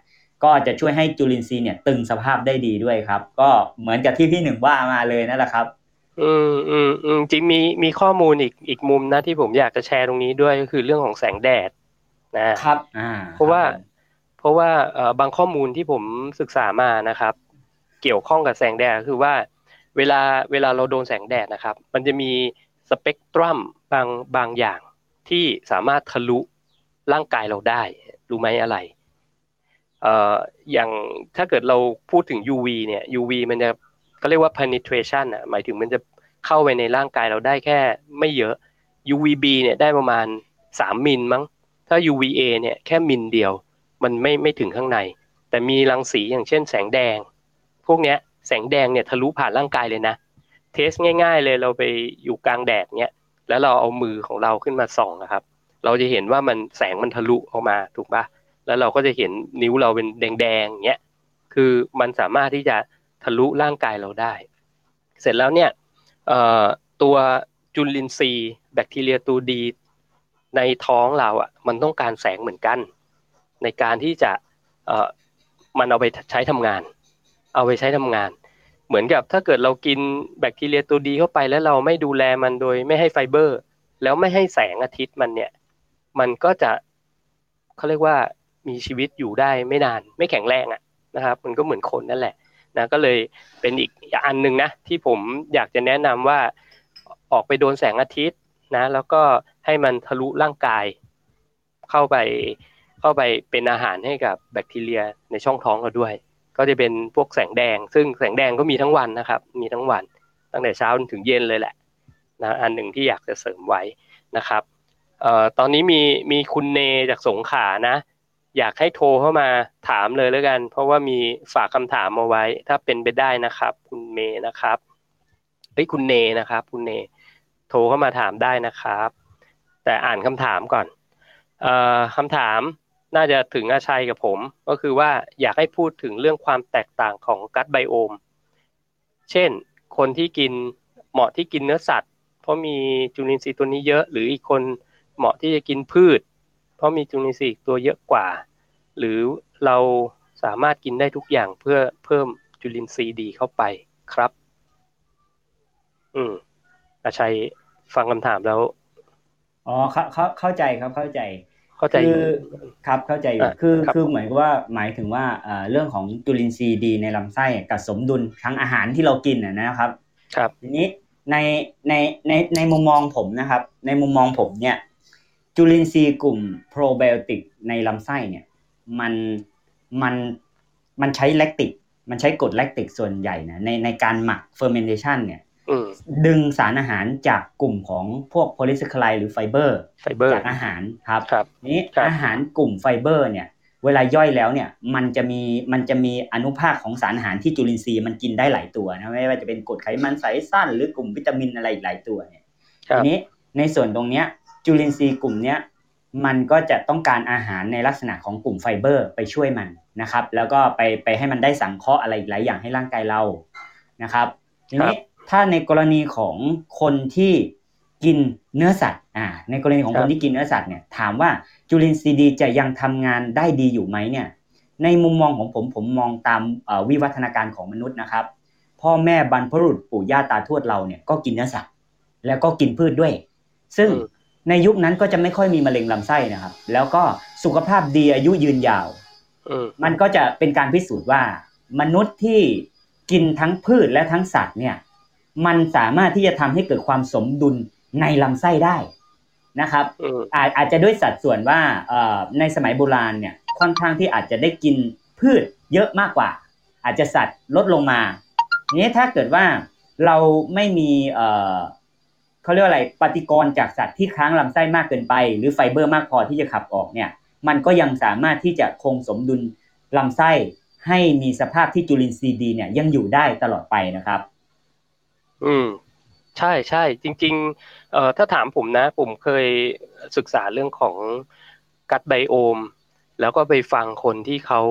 ก็จะช่วยให้จุลินทรีย์เนี่ยตึงสภาพได้ดีด้วยครับ ก็เหมือนกับที่พี่หนึ่งว่ามาเลยนั่นแหละครับ อืมอืมอืมจริงมีมีข้อมูลอีกอีกมุมนะที่ผมอยากจะแชร์ตรงนี้ด้วยก็คือเรื่องของแสงแดดนะครับอ่าเพราะว่าเพราะว่าบางข้อมูลที่ผมศึกษามานะครับ เกี่ยวข้องกับแสงแดดคือว่า เวลาเวลาเราโดนแสงแดดนะครับ มันจะมี สเปกตรัมบางบางอย่างที่สามารถทะลุร่างกายเราได้ รู้ไหมอะไรเอ่ออย่างถ้าเกิดเราพูดถึง UV เนี่ย UV มันจะก็เรียกว่า penetration อะหมายถึงมันจะเข้าไปในร่างกายเราได้แค่ไม่เยอะ UVB เนี่ยได้ประมาณ 3 มิลมั้ง ถ้า UVA เนี่ยแค่มิลเดียว มันไม่ไม่ถึงข้างใน แต่มีรังสีอย่างเช่นแสงแดง พวกเนี้ยแสงแดงเนี่ยทะลุผ่านร่างกายเลยนะ เทสง่าย ๆ เลยเราไปอยู่กลางแดดเนี้ยแล้วเราเอามือของเราขึ้นมาส่องนะครับ เราจะเห็นว่ามันแสงมันทะลุออกมาถูกปะแล้วเราก็จะเห็นนิ้วเราเป็นแดงๆเงี้ยคือมันสามารถที่จะทะลุร่างกายเราได้ เสร็จแล้วเนี่ยตัวจุลินทรีย์ แบคทีเรียตัวดี ในท้องเราอะมันต้องการแสงเหมือนกัน ในการที่จะเออมันเอาไปใช้ทำงาน เอาไปใช้ทำงาน เหมือนกับถ้าเกิดเรากินแบคทีเรียตัวดีเข้าไปแล้วเราไม่ดูแลมันโดยไม่ให้ไฟเบอร์ แล้วไม่ให้แสงอาทิตย์มันเนี่ย มันก็จะเขาเรียกว่ามีชีวิตอยู่ได้ไม่นานไม่แข็งแรงอะนะครับ มันก็เหมือนคนนั่นแหละนะก็เลยเป็นอีกอันหนึ่งนะที่ผมอยากจะแนะนำว่าออกไปโดนแสงอาทิตย์นะ แล้วก็ให้มันทะลุร่างกาย เข้าไปเข้าไปเป็นอาหารให้กับแบคทีเรียในช่องท้องเราด้วย ก็จะเป็นพวกแสงแดง ซึ่งแสงแดงก็มีทั้งวันนะครับ มีทั้งวัน ตั้งแต่เช้าถึงเย็นเลยแหละนะอันหนึ่งที่อยากจะเสริมไว้นะครับเอ่อตอนนี้มีมีคุณเนจากสงขานะ อยากให้โทรเข้ามาถามเลยแล้วกัน เพราะว่ามีฝากคำถามมาไว้ ถ้าเป็นไปได้นะครับ คุณเมย์นะครับเฮ้ยคุณเนนะครับ คุณเน โทรเข้ามาถามได้นะครับ แต่อ่านคำถามก่อนเอ่อคำถาม น่าจะถึงอาชัยกับผม ก็คือว่าอยากให้พูดถึงเรื่องความแตกต่างของกัตไบโอม เช่น คนที่กินเหมาะที่กินเนื้อสัตว์ เพราะมีจุลินทรีย์ตัวนี้เยอะ หรืออีกคนเหมาะที่จะกินพืช เพราะมีจุลินทรีย์ตัวเยอะกว่า หรือเราสามารถกินได้ทุกอย่างเพื่อเพิ่มจุลินทรีย์ดีเข้าไปครับ อืมอาชัยฟังคำถามแล้ว อ๋อเขาเขาเข้าใจครับเข้าใจ เข้าใจคือครับเข้าใจอยู่คือคือเหมือนกับว่าหมายถึงว่าเรื่องของจุลินทรีย์ดีในลำไส้กับสมดุลทั้งอาหารที่เรากินนะครับ ครับทีนี้ในในในในมุมมองผมนะครับ ในมุมมองผมเนี่ยจุลินทรีย์กลุ่มโปรไบโอติกในลำไส้เนี่ยมันมันมันใช้แลคติก มันใช้กรดแลคติกส่วนใหญ่นะในในการหมัก fermentation เนี่ย ดึงสารอาหารจากกลุ่มของพวกโพลิสคลายหรือไฟเบอร์ไฟเบอร์จากอาหารครับรบนี้อาหารกลุ่มไฟเบอร์เนี่ยเวลาย่อยแล้วเนี่ยมันจะมีมันจะมีอนุภาคของสารอาหารที่จุลินทรีย์มันกินได้หลายตัวนะไม่ว่าจะเป็นกรดไขมันไสสั้น หรือกลุ่มวิตามินอะไรหลายตัวเนี่ยทีนี้ในส่วนตรงเนี้ยจุลินทรีย์กลุ่มเนี้ยมันก็จะต้องการอาหารในลักษณะของกลุ่มไฟเบอร์ไปช่วยมันนะครับ แล้วก็ไปไปให้มันได้สังเคราะห์อะไรหลายอย่างให้ร่างกายเรานะครับ ทีนี้ ถ้าในกรณีของคนที่กินเนื้อสัตว์อ่าในกรณีของคนที่กินเนื้อสัตว์เนี่ยถามว่าจุลินทรีย์ดีจะยังทำงานได้ดีอยู่ไหมเนี่ยในมุมมองของผมผมมองตามวิวัฒนาการของมนุษย์นะครับ พ่อแม่บรรพบุรุษปู่ย่าตาทวดเราเนี่ยก็กินเนื้อสัตว์แล้วก็กินพืชด้วย ซึ่งในยุคนั้นก็จะไม่ค่อยมีมะเร็งลำไส้นะครับ แล้วก็สุขภาพดีอายุยืนยาวมันก็จะเป็นการพิสูจน์ว่า มนุษย์ที่กินทั้งพืชและทั้งสัตว์เนี่ย มันสามารถที่จะทำให้เกิดความสมดุลในลำไส้ได้นะครับอาจอาจจะด้วยสัดส่วนว่าในสมัยโบราณเนี่ยค่อนข้างที่อาจจะได้กินพืชเยอะมากกว่า อาจจะสัตว์ลดลงมานี้ถ้าเกิดว่าเราไม่มีเขาเรียกว่าอะไรปฏิกรณ์จากสัตว์ที่ค้างลำไส้มากเกินไป หรือไฟเบอร์มากพอที่จะขับออกเนี่ย มันก็ยังสามารถที่จะคงสมดุลลำไส้ให้มีสภาพที่จุลินทรีย์ดีเนี่ยยังอยู่ได้ตลอดไปนะครับ อืม ใช่ใช่จริง ๆ เอ่อถ้าถามผมนะ ผมเคยศึกษาเรื่องของกัดไบโอม แล้วก็ไปฟังคนที่เขา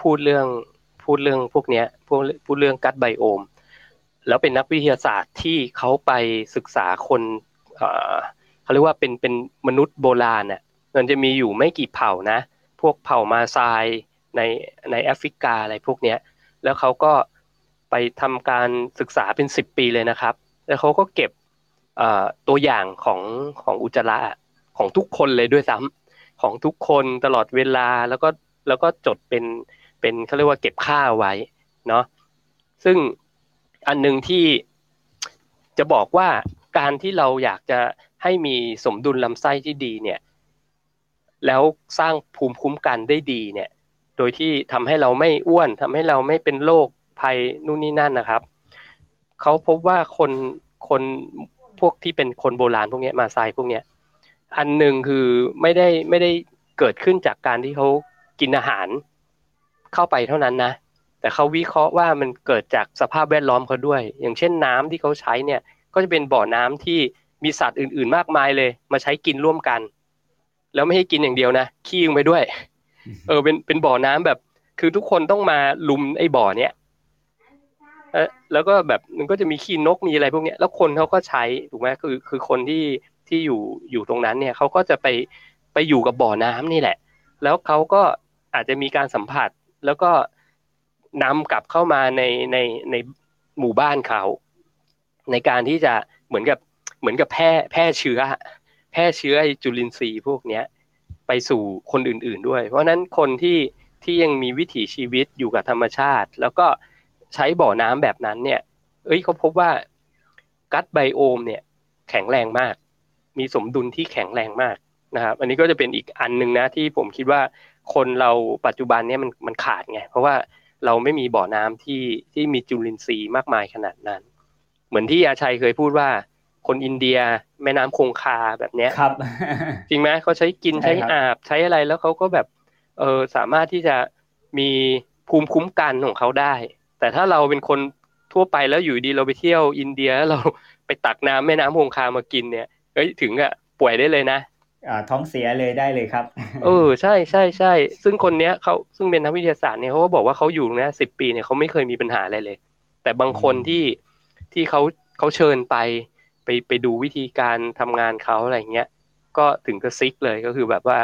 พูดเรื่องพูดเรื่องพวกเนี้ยพูดพูดเรื่องกัดไบโอม แล้วเป็นนักวิทยาศาสตร์ที่เขาไปศึกษาคนเอ่อเขาเรียกว่าเป็นเป็นมนุษย์โบราณเนี่ยมันจะมีอยู่ไม่กี่เผ่านะ พวกเผ่ามาซายในในแอฟริกาอะไรพวกเนี้ย แล้วเขาก็ ไปทำการศึกษาเป็นสิบปีเลยนะครับ แล้วเขาก็เก็บตัวอย่างของของอุจจาระของทุกคนเลยด้วยซ้ำของทุกคนตลอดเวลาแล้วก็แล้วก็จดเป็นเป็นเขาเรียกว่าเก็บค่าไว้เนาะซึ่งอันหนึ่งที่จะบอกว่าการที่เราอยากจะให้มีสมดุลลำไส้ที่ดีเนี่ย แล้วสร้างภูมิคุ้มกันได้ดีเนี่ย โดยที่ทำให้เราไม่อ้วนทำให้เราไม่เป็นโรค ภัยนู่นนี่นั่นนะครับเขาพบว่าคนคนพวกที่เป็นคนโบราณพวกนี้มาไซพวกเนี้ยอันหนึ่งคือไม่ได้ไม่ได้เกิดขึ้นจากการที่เขากินอาหารเข้าไปเท่านั้นนะ แต่เขาวิเคราะห์ว่ามันเกิดจากสภาพแวดล้อมเขาด้วย อย่างเช่นน้ำที่เขาใช้เนี่ย ก็จะเป็นบ่อน้ำที่มีสัตว์อื่น ๆ มากมายเลย มาใช้กินร่วมกัน แล้วไม่ให้กินอย่างเดียวนะขี้ลงไปด้วย เออเป็นเป็นบ่อน้ำแบบ คือทุกคนต้องมาลุมไอ้บ่อเนี้ย แล้วก็แบบมันก็จะมีขี้นกมีอะไรพวกเนี้ยแล้วคนเขาก็ใช้ถูกไหมคือคือคนที่ที่อยู่อยู่ตรงนั้นเนี่ยเขาก็จะไปไปอยู่กับบ่อน้ำนี่แหละ แล้วเขาก็อาจจะมีการสัมผัส แล้วก็นำกลับเข้ามาในในในหมู่บ้านเขาในการที่จะเหมือนกับเหมือนกับแพร่แพร่เชื้อ แพร่เชื้อจุลินทรีย์พวกเนี้ยไปสู่คนอื่น ๆด้วย เพราะนั้นคนที่ที่ยังมีวิถีชีวิตอยู่กับธรรมชาติ แล้วก็ ใช้บ่อน้ำแบบนั้นเนี่ย เอ้ยเขาพบว่ากัดไบโอมเนี่ย แข็งแรงมาก มีสมดุลที่แข็งแรงมากนะครับ อันนี้ก็จะเป็นอีกอันหนึ่งนะที่ผมคิดว่าคนเราปัจจุบันเนี่ยมันมันขาดไง เพราะว่าเราไม่มีบ่อน้ำที่ที่มีจุลินทรีย์มากมายขนาดนั้น เหมือนที่อาชัยเคยพูดว่า คนอินเดียแม่น้ำคงคาแบบเนี้ยครับ จริงไหมเขาใช้กินใช้อาบใช้อะไรแล้วเขาก็แบบเออสามารถที่จะมีภูมิคุ้มกันของเขาได้ แต่ถ้าเราเป็นคนทั่วไปแล้วอยู่ดีเราไปเที่ยวอินเดียแล้วเราไปตักน้ำแม่น้ำคงคามากินเนี่ยเอ้ยถึงอะป่วยได้เลยนะอ่าท้องเสียเลยได้เลยครับเออใช่ใช่ใช่ซึ่งคนเนี้ยเขาซึ่งเป็นนักวิทยาศาสตร์เนี่ยเขาก็บอกว่าเขาอยู่นะสิบปีเนี่ยเขาไม่เคยมีปัญหาอะไรเลย แต่บางคนที่ที่เขาเขาเชิญไปไปไปดูวิธีการทำงานเขาอะไรเงี้ยก็ถึงกับซิกเลยก็คือแบบว่า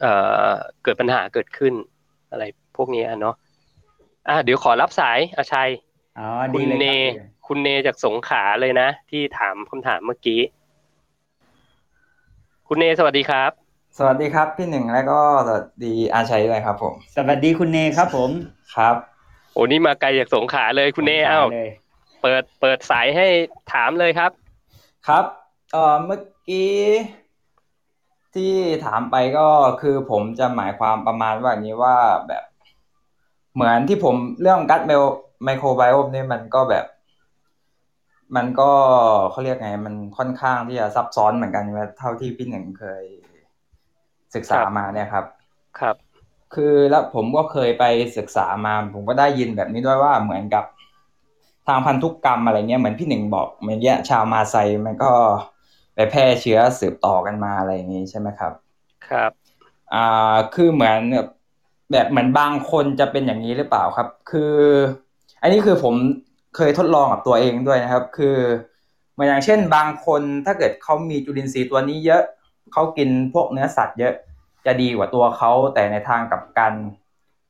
เอ่อเกิดปัญหาเกิดขึ้นอะไรพวกนี้เนาะ อ่าเดี๋ยวขอรับสายอาชัยอ๋อคุณเนคุณเนจากสงขาเลยนะ ที่ถามคำถามเมื่อกี้ คุณเนสวัสดีครับ สวัสดีครับพี่หนึ่งแล้วก็สวัสดีอาชัยด้วยครับ ผม สวัสดีคุณเนครับ ผมครับโอ้นี่มาไกลจากสงขาเลยคุณเนเอ้าเปิดเปิดสายให้ถามเลยครับ ครับเอ่อเมื่อกี้ที่ถามไปก็คือผมจะหมายความประมาณว่านี้ว่าแบบ เหมือนที่ผมเรื่องกัดไมโครไบโอมนี่มันก็แบบ มันก็เขาเรียกไง มันค่อนข้างที่จะซับซ้อนเหมือนกันเท่าที่พี่หนึ่งเคยศึกษามาเนี่ยครับ ครับ คือแล้วผมก็เคยไปศึกษามา ผมก็ได้ยินแบบนี้ด้วยว่าเหมือนกับทางพันธุกกรรมอะไรเงี้ยเหมือนพี่หนึ่งบอกเหมือนเงี้ยชาวมาไซมันก็ไปแพร่เชื้อสืบต่อกันมาอะไรอย่างนี้ใช่ไหมครับ ครับ อ่าคือเหมือน แบบเหมือนบางคนจะเป็นอย่างนี้หรือเปล่าครับ คือ อันนี้คือผมเคยทดลองกับตัวเองด้วยนะครับ คือเหมือนอย่างเช่น บางคนถ้าเกิดเขามีจุลินทรีย์ตัวนี้เยอะเขากินพวกเนื้อสัตว์เยอะจะดีกว่าตัวเขาแต่ในทางกับกัน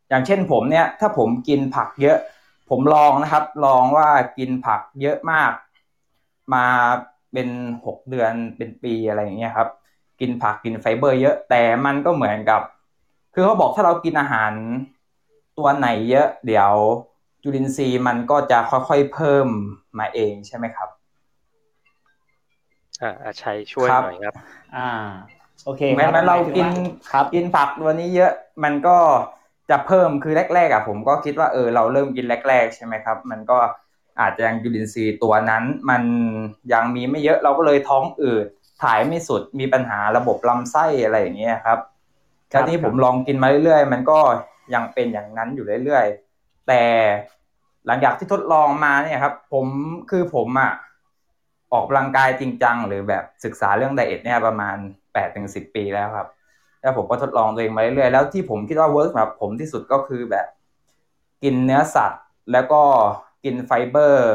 อย่างเช่นผมเนี่ย ถ้าผมกินผักเยอะ ผมลองนะครับ ลองว่ากินผักเยอะมาก มาเป็นหกเดือนเป็นปีอะไรอย่างเงี้ยครับ กินผักกินไฟเบอร์เยอะแต่มันก็เหมือนกับ คือเขาบอกถ้าเรากินอาหารตัวไหนเยอะ เดี๋ยวจุลินทรีย์มันก็จะค่อยๆเพิ่มมาเองใช่ไหมครับ อ่าอาชัยช่วยครับหน่อยครับ อ่า โอเคแม้ครับเราหมยถึงกินว่าครับกินผักตัวนี้เยอะมันก็จะเพิ่มคือแรกๆอะผมก็คิดว่าเออเราเริ่มกินแรก ๆ ใช่ไหมครับ มันก็อาจจะยังจุลินทรีย์ตัวนั้น มันยังมีไม่เยอะเราก็เลยท้องอืดถ่ายไม่สุดมีปัญหาระบบลำไส้อะไรอย่างเงี้ยครับครับ แล้วที่ผมลองกินมาเรื่อยๆ มันก็ยังเป็นอย่างนั้นอยู่เรื่อยๆ แต่หลังจากที่ทดลองมาเนี่ยครับ ผมคือผมอะออกกำลังกายจริงจังหรือแบบศึกษาเรื่องไดเอทเนี่ยประมาณแปดถึงสิบปีแล้วครับ แล้วผมก็ทดลองตัวเองมาเรื่อยๆ แล้วที่ผมคิดว่า work สำหรับผมที่สุดก็คือแบบ กินเนื้อสัตว์ แล้วก็กินไฟเบอร์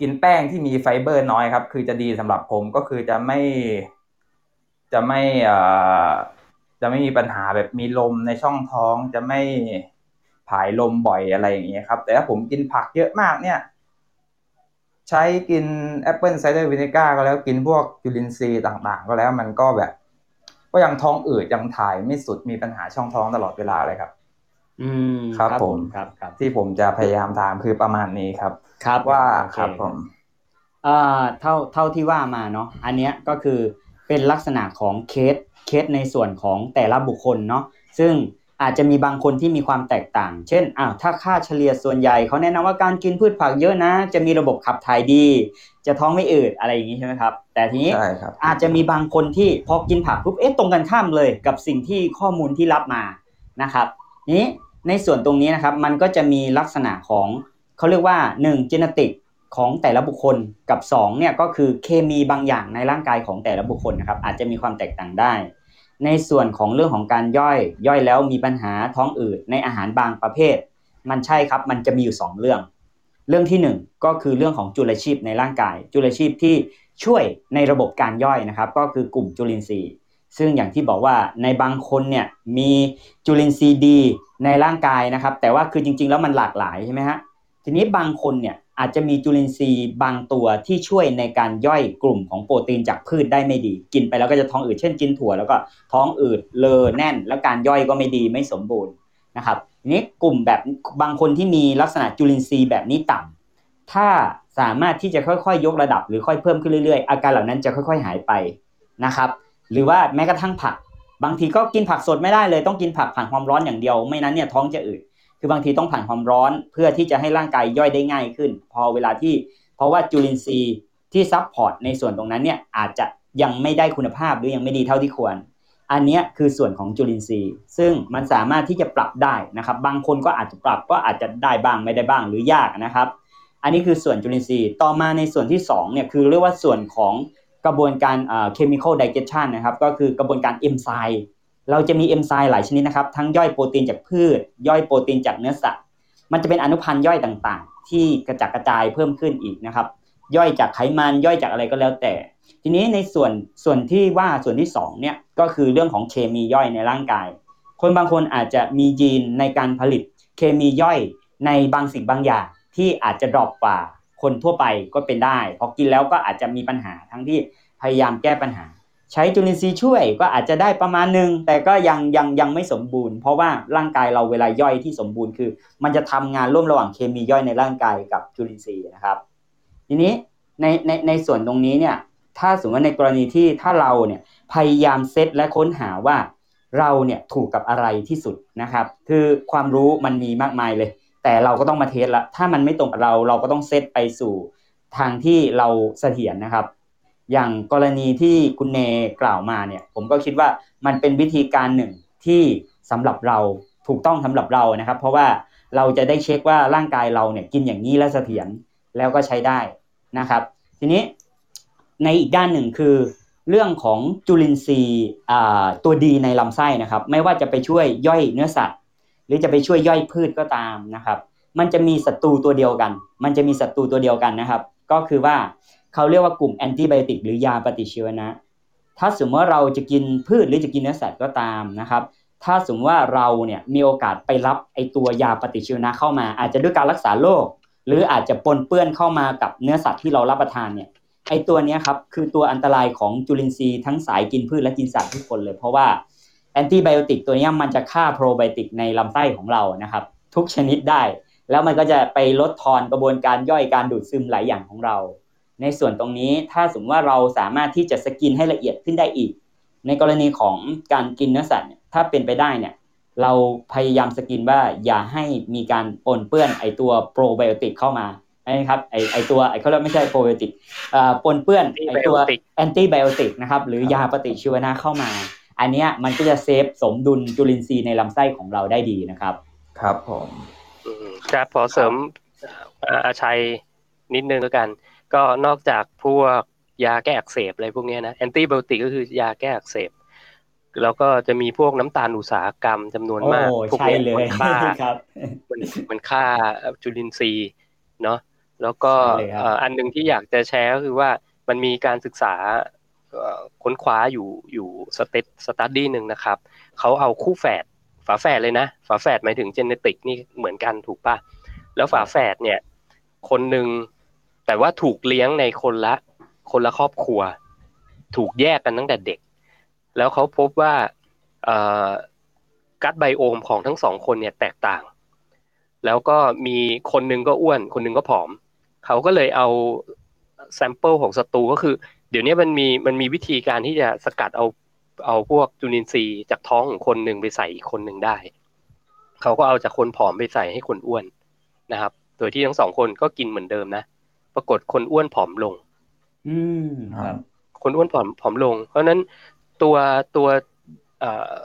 กินแป้งที่มีไฟเบอร์น้อยครับ คือจะดีสำหรับผมก็คือจะไม่จะไม่เอ่อ จะไม่มีปัญหาแบบมีลมในช่องท้อง จะไม่ผายลมบ่อยอะไรอย่างเงี้ยครับ แต่ถ้าผมกินผักเยอะมากเนี่ย ใช้กิน apple cider vinegar ก็แล้วกินพวกจุลินทรีย์ต่าง ๆ ก็แล้วมันก็แบบ ก็ยังท้องอืดยังถ่ายไม่สุดมีปัญหาช่องท้องตลอดเวลาเลยครับ อืมครับ ผมครับครับ ที่ผมจะพยายามถามคือประมาณนี้ครับ ครับว่าโอเครับผมเอ่อเท่าเท่าที่ว่ามาเนาะอันเนี้ยก็คือเป็นลักษณะของเคส เคสในส่วนของแต่ละบุคคลเนาะซึ่งอาจจะมีบางคนที่มีความแตกต่าง เช่น อ้าว ถ้าค่าเฉลี่ยส่วนใหญ่เขาแนะนำว่าการกินพืชผักเยอะนะ จะมีระบบขับถ่ายดี จะท้องไม่อืดอะไรอย่างนี้ใช่ไหมครับ แต่ทีนี้ใช่ครับอาจจะมีบางคนที่พอกินผักปุ๊บ เอ๊ะ ตรงกันข้ามเลยกับสิ่งที่ข้อมูลที่รับมา นะครับ นี้ในส่วนตรงนี้นะครับ มันก็จะมีลักษณะของเขาเรียกว่า1 genetic ของแต่ละบุคคลกับ2เนี่ยก็คือเคมีบางอย่างในร่างกายของแต่ละบุคคลนะครับ อาจจะมีความแตกต่างได้ ในส่วนของเรื่องของการย่อยย่อยแล้วมีปัญหาท้องอืดในอาหารบางประเภท มันใช่ครับมันจะมีอยู่ 2 เรื่อง เรื่องที่ 1 ก็คือเรื่องของจุลชีพในร่างกาย จุลชีพที่ช่วยในระบบการย่อยนะครับ ก็คือกลุ่มจุลินทรีย์ ซึ่งอย่างที่บอกว่าในบางคนเนี่ยมีจุลินทรีย์ดีในร่างกายนะครับ แต่ว่าคือจริง ๆ แล้วมันหลากหลายใช่ไหมฮะ ทีนี้บางคนเนี่ยอาจจะมีจุลินทรีย์บางตัวที่ช่วยในการย่อยกลุ่มของโปรตีนจากพืชได้ไม่ดี กินไปแล้วก็จะท้องอืดเช่นกินถั่วแล้วก็ท้องอืดเลอแน่น แล้วการย่อยก็ไม่ดีไม่สมบูรณ์นะครับทีนี้กลุ่มแบบบางคนที่มีลักษณะจุลินทรีย์แบบนี้ต่ำถ้าสามารถที่จะค่อยๆ ยกระดับหรือค่อยเพิ่มขึ้นเรื่อยๆ อาการเหล่านั้นจะค่อย ๆ หายไปนะครับ หรือว่าแม้กระทั่งผัก บางทีก็กินผักสดไม่ได้เลยต้องกินผักผ่านความร้อนอย่างเดียว ไม่นั้นเนี่ยท้องจะอืด คือบางทีต้องผ่านความร้อนเพื่อที่จะให้ร่างกายย่อยได้ง่ายขึ้น พอเวลาที่ เพราะว่าจุลินทรีย์ที่ support ในส่วนตรงนั้นเนี่ยอาจจะยังไม่ได้คุณภาพหรือยังไม่ดีเท่าที่ควร อันนี้คือส่วนของจุลินทรีย์ ซึ่งมันสามารถที่จะปรับได้นะครับ บางคนก็อาจจะปรับก็อาจจะได้บ้างไม่ได้บ้างหรือยากนะครับ อันนี้คือส่วนจุลินทรีย์ ต่อมาในส่วนที่2เนี่ยคือเรียกว่าส่วนของกระบวนการเอ่อ chemical digestion นะครับ ก็คือกระบวนการเอนไซม์ เราจะมีเอนไซม์หลายชนิดนะครับ ทั้งย่อยโปรตีนจากพืช ย่อยโปรตีนจากเนื้อสัตว์ มันจะเป็นอนุพันธ์ย่อยต่างๆ ที่กระจัดกระจายเพิ่มขึ้นอีกนะครับ ย่อยจากไขมันย่อยจากอะไรก็แล้วแต่ ทีนี้ในส่วนส่วนที่ว่าส่วนที่สองเนี่ยก็คือเรื่องของเคมีย่อยในร่างกาย คนบางคนอาจจะมียีนในการผลิตเคมีย่อยในบางสิ่งบางอย่างที่อาจจะดรอปกว่าคนทั่วไปก็เป็นได้พอกินแล้วก็อาจจะมีปัญหาทั้งที่พยายามแก้ปัญหา ใช้จุลินทรีย์ช่วยก็อาจจะได้ประมาณหนึ่งแต่ก็ยังยังยังไม่สมบูรณ์ เพราะว่าร่างกายเราเวลาย่อยที่สมบูรณ์คือ มันจะทำงานร่วมระหว่างเคมีย่อยในร่างกายกับจุลินทรีย์นะครับ ทีนี้ในในในส่วนตรงนี้เนี่ยถ้าสมมติว่าในกรณีที่ถ้าเราเนี่ยพยายามเซตและค้นหาว่าเราเนี่ยถูกกับอะไรที่สุดนะครับ คือความรู้มันมีมากมายเลย แต่เราก็ต้องมาเทสละถ้ามันไม่ตรงกับเราเราก็ต้องเซตไปสู่ทางที่เราเสถียรนะครับ อย่างกรณีที่คุณเนกล่าวมาเนี่ย ผมก็คิดว่ามันเป็นวิธีการหนึ่งที่สำหรับเราถูกต้องสำหรับเรานะครับ เพราะว่าเราจะได้เช็คว่าร่างกายเราเนี่ยกินอย่างนี้แล้วเสถียรแล้วก็ใช้ได้นะครับ ทีนี้ในอีกด้านหนึ่งคือ เรื่องของจุลินทรีย์ตัวดีในลำไส้นะครับ ไม่ว่าจะไปช่วยย่อยเนื้อสัตว์ หรือจะไปช่วยย่อยพืชก็ตามนะครับ มันจะมีศัตรูตัวเดียวกัน มันจะมีศัตรูตัวเดียวกันนะครับ ก็คือว่า เขาเรียกว่ากลุ่มแอนติไบโอติกหรือยาปฏิชีวนะ ถ้าสมมติว่าเราจะกินพืชหรือจะกินเนื้อสัตว์ก็ตามนะครับ ถ้าสมมติว่าเราเนี่ยมีโอกาสไปรับไอตัวยาปฏิชีวนะเข้ามา อาจจะด้วยการรักษาโรคหรืออาจจะปนเปื้อนเข้ามากับเนื้อสัตว์ที่เรารับประทานเนี่ยไอตัวนี้ครับคือตัวอันตรายของจุลินทรีย์ทั้งสายกินพืชและกินสัตว์ทุกคนเลย เพราะว่าแอนติไบโอติกตัวนี้มันจะฆ่าโปรไบโอติกในลำไส้ของเรานะครับ ทุกชนิดได้ แล้วมันก็จะไปลดทอนกระบวนการย่อยการดูดซึมหลายอย่างของเรา ในส่วนตรงนี้ถ้าสมมติว่าเราสามารถที่จะสกินให้ละเอียดขึ้นได้อีก ในกรณีของการกินเนื้อสัตว์เนี่ยถ้าเป็นไปได้เนี่ยเราพยายามสกินว่าอย่าให้มีการปนเปื้อนไอตัวโปรไบโอติกเข้ามานะครับไอไอตัวไอเขาเรียกไม่ใช่โปรไบโอติกปนเปื้อนไอตัว antibiotic นะครับหรือยาปฏิชีวนะเข้ามา อันนี้มันก็จะ save สมดุลจุลินทรีย์ในลำไส้ของเราได้ดีนะครับ ครับผมครับขอเสริมอาชัยนิดนึงแล้วกัน ก็นอกจากพวกยาแก้อักเสบอะไรพวกนี้นะ antibiotic ก็คือยาแก้อักเสบแล้วก็จะมีพวกน้ำตาลอุตสาหกรรมจำนวนมากพวกนี้มันฆ่ามันมันฆ่าจุลินทรีย์เนาะแล้วก็อันหนึ่งที่อยากจะแชร์ก็คือว่ามันมีการศึกษาค้นคว้าอยู่อยู่ case study หนึ่งนะครับเขาเอาคู่แฝดฝาแฝดเลยนะ ฝาแฝดหมายถึง genetic นี่เหมือนกันถูกปะแล้วฝาแฝดเนี่ย คนหนึ่ง แต่ว่าถูกเลี้ยงในคนละคนละครอบครัว ถูกแยกกันตั้งแต่เด็ก แล้วเขาพบว่ากัดไบโอมของทั้งสองคนเนี่ยแตกต่าง แล้วก็มีคนนึงก็อ้วน คนนึงก็ผอม เขาก็เลยเอาแซมเปิลของศัตรูก็คือ เดี๋ยวนี้มันมีมันมีวิธีการที่จะสกัดเอาเอาพวกจุลินทรีย์จากท้องของคนหนึ่งไปใส่อีกคนหนึ่งได้ เขาก็เอาจากคนผอมไปใส่ให้คนอ้วนนะครับ โดยที่ทั้งสองคนก็กินเหมือนเดิมนะ ปรากฏคนอ้วนผอมลง อืมครับคนอ้วนผอมผอมลง เพราะนั้นตัวตัว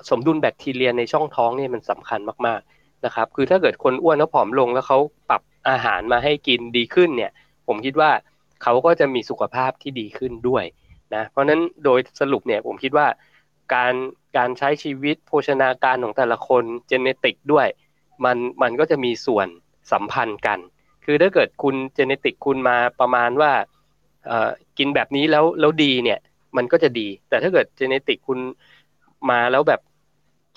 สมดุลแบคทีเรียในช่องท้องเนี่ยมันสำคัญมากๆนะครับ คือถ้าเกิดคนอ้วนแล้วผอมลงแล้วเขาปรับอาหารมาให้กินดีขึ้นเนี่ย ผมคิดว่าเขาก็จะมีสุขภาพที่ดีขึ้นด้วยนะเพราะนั้นโดยสรุปเนี่ยผมคิดว่าการการใช้ชีวิตโภชนาการของแต่ละคนเจเนติกด้วย มันมันก็จะมีส่วนสัมพันธ์กัน คือถ้าเกิดคุณเจเนติกคุณมาประมาณว่ากินแบบนี้แล้วแล้วดีเนี่ย มันก็จะดี แต่ถ้าเกิดเจเนติกคุณมาแล้วแบบ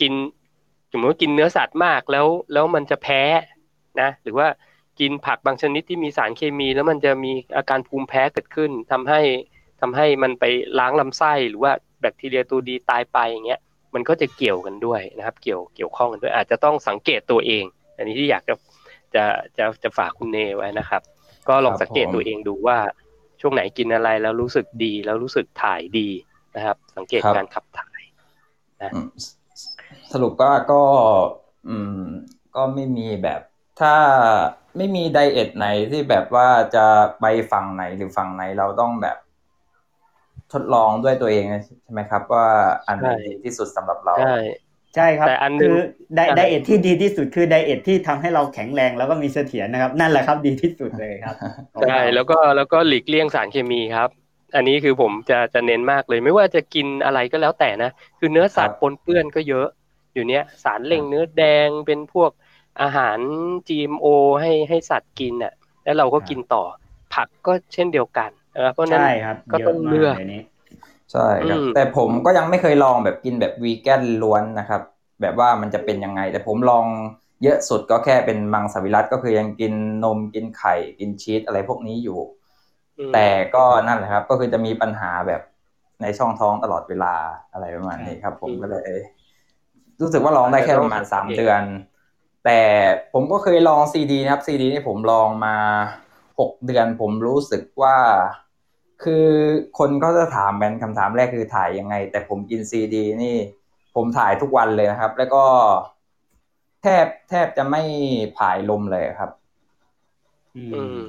กินสมมติว่ากินเนื้อสัตว์มากแล้วแล้วมันจะแพ้นะ หรือว่ากินผักบางชนิดที่มีสารเคมี แล้วมันจะมีอาการภูมิแพ้เกิดขึ้นทำให้ทำให้มันไปล้างลำไส้หรือว่าแบคทีเรียตัวดีตายไปอย่างเงี้ยมันก็จะเกี่ยวกันด้วยนะครับ เกี่ยวเกี่ยวข้องกันด้วย อาจจะต้องสังเกตตัวเอง อันนี้ที่อยากจะ จะจะจะฝากคุณเนไว้นะครับ ก็ลองสังเกตตัวเองดูว่าช่วงไหนกินอะไรแล้วรู้สึกดีแล้วรู้สึกถ่ายดีนะครับ สังเกตการขับถ่ายนะสรุปก็ก็ อืม ก็ไม่มีแบบถ้าไม่มีไดเอทไหนที่แบบว่าจะไปฝั่งไหนหรือฝั่งไหนเราต้องแบบ ทดลองด้วยตัวเองใช่ไหมครับ ว่าอันไหนดีที่สุดสำหรับเราใช่ ใช่ครับแต่อันคือไดไดเอทที่ดีที่สุดคือไดเอทที่ทำให้เราแข็งแรงแล้วก็มีเสถียรนะครับ นั่นแหละครับดีที่สุดเลยครับใช่แล้วก็แล้วก็หลีกเลี่ยงสารเคมีครับ อันนี้คือผมจะจะเน้นมากเลย ไม่ว่าจะกินอะไรก็แล้วแต่นะ คือเนื้อสัตว์ปนเปื้อนก็เยอะ อยู่เนี้ยสารเล่งเนื้อแดงเป็นพวกอาหาร GMO ให้ให้สัตว์กินอะ แล้วเราก็กินต่อ ผักก็เช่นเดียวกันนะเพราะนั้นก็ต้องเลือก ใช่ครับ แต่ผมก็ยังไม่เคยลองแบบกินแบบวีแกนล้วนนะครับ แบบว่ามันจะเป็นยังไง แต่ผมลองเยอะสุดก็แค่เป็นมังสวิรัตก็คือยังกินนมกินไข่กินชีสอะไรพวกนี้อยู่ แต่ก็นั่นแหละครับ ก็คือจะมีปัญหาแบบในช่องท้องตลอดเวลาอะไรประมาณนี้ครับ ผมก็เลย รู้สึกว่าลองได้แค่ประมาณสามเดือน แต่ผมก็เคยลองซีดีนะครับซีดีนี่ผมลองมาหกเดือนผมรู้สึกว่า คือคนก็จะถามเป็นคำถามแรกคือถ่ายยังไง แต่ผมกินซีดีนี่ ผมถ่ายทุกวันเลยนะครับ แล้วก็แทบแทบจะไม่ผ่ายลมเลยครับ อืม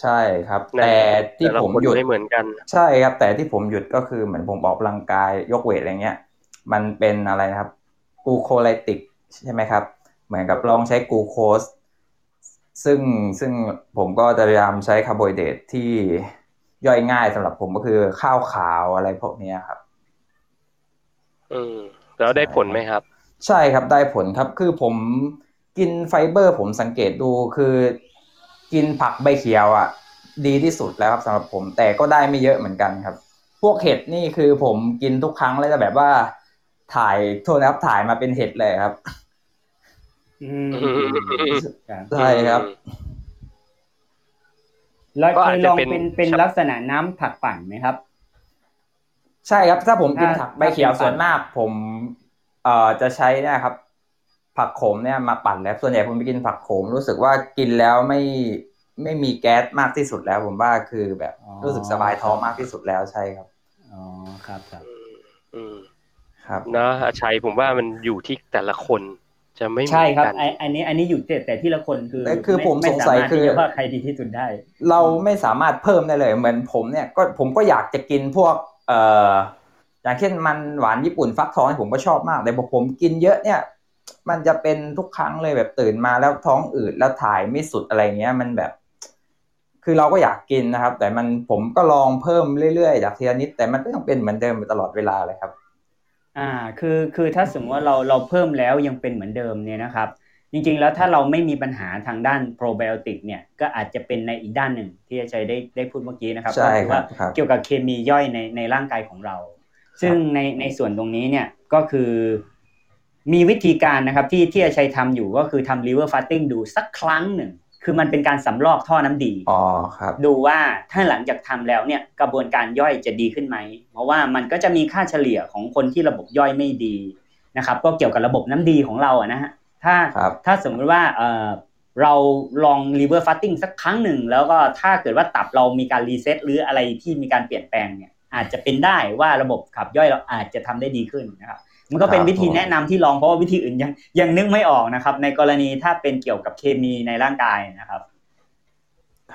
ใช่ครับ แต่ที่ผมหยุดไม่เหมือนกัน ใช่ครับ แต่ที่ผมหยุดก็คือเหมือนผมออกกำลังกายยกเวทอะไรเงี้ย มันเป็นอะไรนะครับกูโคไลติกใช่ไหมครับ เหมือนกับลองใช้กูโคสซึ่งซึ่งผมก็จะพยายามใช้คาร์โบไฮเดรตที่ ย่อยง่ายสำหรับผมก็คือข้าวขาวอะไรพวกนี้ครับ อืมแล้วได้ผลไหมครับ ใช่ครับได้ผลครับ คือผมกินไฟเบอร์ ผมสังเกตดูคือ กินผักใบเขียวอะ ดีที่สุดแล้วครับสำหรับผม แต่ก็ได้ไม่เยอะเหมือนกันครับ พวกเห็ดนี่คือผมกินทุกครั้งเลยจะแบบว่า ถ่ายโทษนะครับถ่ายมาเป็นเห็ดเลยครับใช่ครับ แล้วเคยลองเป็นเป็นลักษณะน้ำผักปั่นไหมครับ ใช่ครับถ้าผมกินผักใบเขียวส่วนมาก ผมเอ่อจะใช้นะครับ ผักโขมเนี่ยมาปั่นแล้วส่วนใหญ่ผมไปกินผักโขม รู้สึกว่ากินแล้วไม่ไม่มีแก๊สมากที่สุดแล้ว ผมว่าคือแบบอ๋อรู้สึกสบายท้องมากที่สุดแล้วใช่ครับอ๋อครับครับ อืมครับนะอาชัยผมว่ามันอยู่ที่แต่ละคน จะไม่เหมืใช่อนครับกันไออันนี้อันนี้อยู่แต่แต่ที่ละคนคือแต่คือผมไสงสัยไารถคือที่จะว่าใครดีที่สุดได้ เราไม่สามารถเพิ่มได้เลย เหมือนผมเนี่ยก็ผมก็อยากจะกินพวก เอ่ออย่างเช่นมันหวานญี่ปุ่นฟักทองผมก็ชอบมากแต่พอผมกินเยอะเนี่ย มันจะเป็นทุกครั้งเลยแบบตื่นมาแล้วท้องอืดแล้วถ่ายไม่สุดอะไรเงี้ยมันแบบ คือเราก็อยากกินนะครับ แต่มันผมก็ลองเพิ่มเรื่อยๆจากทีละนิดแต่มันก็ยังเป็นเหมือนเดิมตลอดเวลาเลยครับ อ่าคือคือถ้าสมมติว่าเราเราเพิ่มแล้วยังเป็นเหมือนเดิมเนี่ยนะครับ จริงๆแล้วถ้าเราไม่มีปัญหาทางด้านโปรไบโอติกเนี่ยก็อาจจะเป็นในอีกด้านหนึ่งที่อาจารย์ได้ได้พูดเมื่อกี้นะครับใช่ก็คือว่าครับเกี่ยวกับเคมีย่อยในในร่างกายของเรา ซึ่งในในส่วนตรงนี้เนี่ยก็คือมีวิธีการนะครับที่ที่อาชัยทำอยู่ก็คือทำ liver fasting ดูสักครั้งหนึ่ง คือมันเป็นการสำรอกท่อน้ำดีอ๋อครับดูว่าถ้าหลังจากทำแล้วเนี่ยกระบวนการย่อยจะดีขึ้นไหม เพราะว่ามันก็จะมีค่าเฉลี่ยของคนที่ระบบย่อยไม่ดีนะครับ ก็เกี่ยวกับระบบน้ำดีของเราอะนะฮะถ้าครับถ้าสมมติว่าเออเราลอง liver fasting สักครั้งหนึ่ง แล้วก็ถ้าเกิดว่าตับเรามีการรีเซ็ตหรืออะไรที่มีการเปลี่ยนแปลงเนี่ยอาจจะเป็นได้ว่าระบบขับย่อยเราอาจจะทำได้ดีขึ้นนะครับ มันก็เป็นครับวิธีผมแนะนำที่ลองเพราะว่าวิธีอื่นยังยังนึกไม่ออกนะครับ ในกรณีถ้าเป็นเกี่ยวกับเคมีในร่างกายนะครับ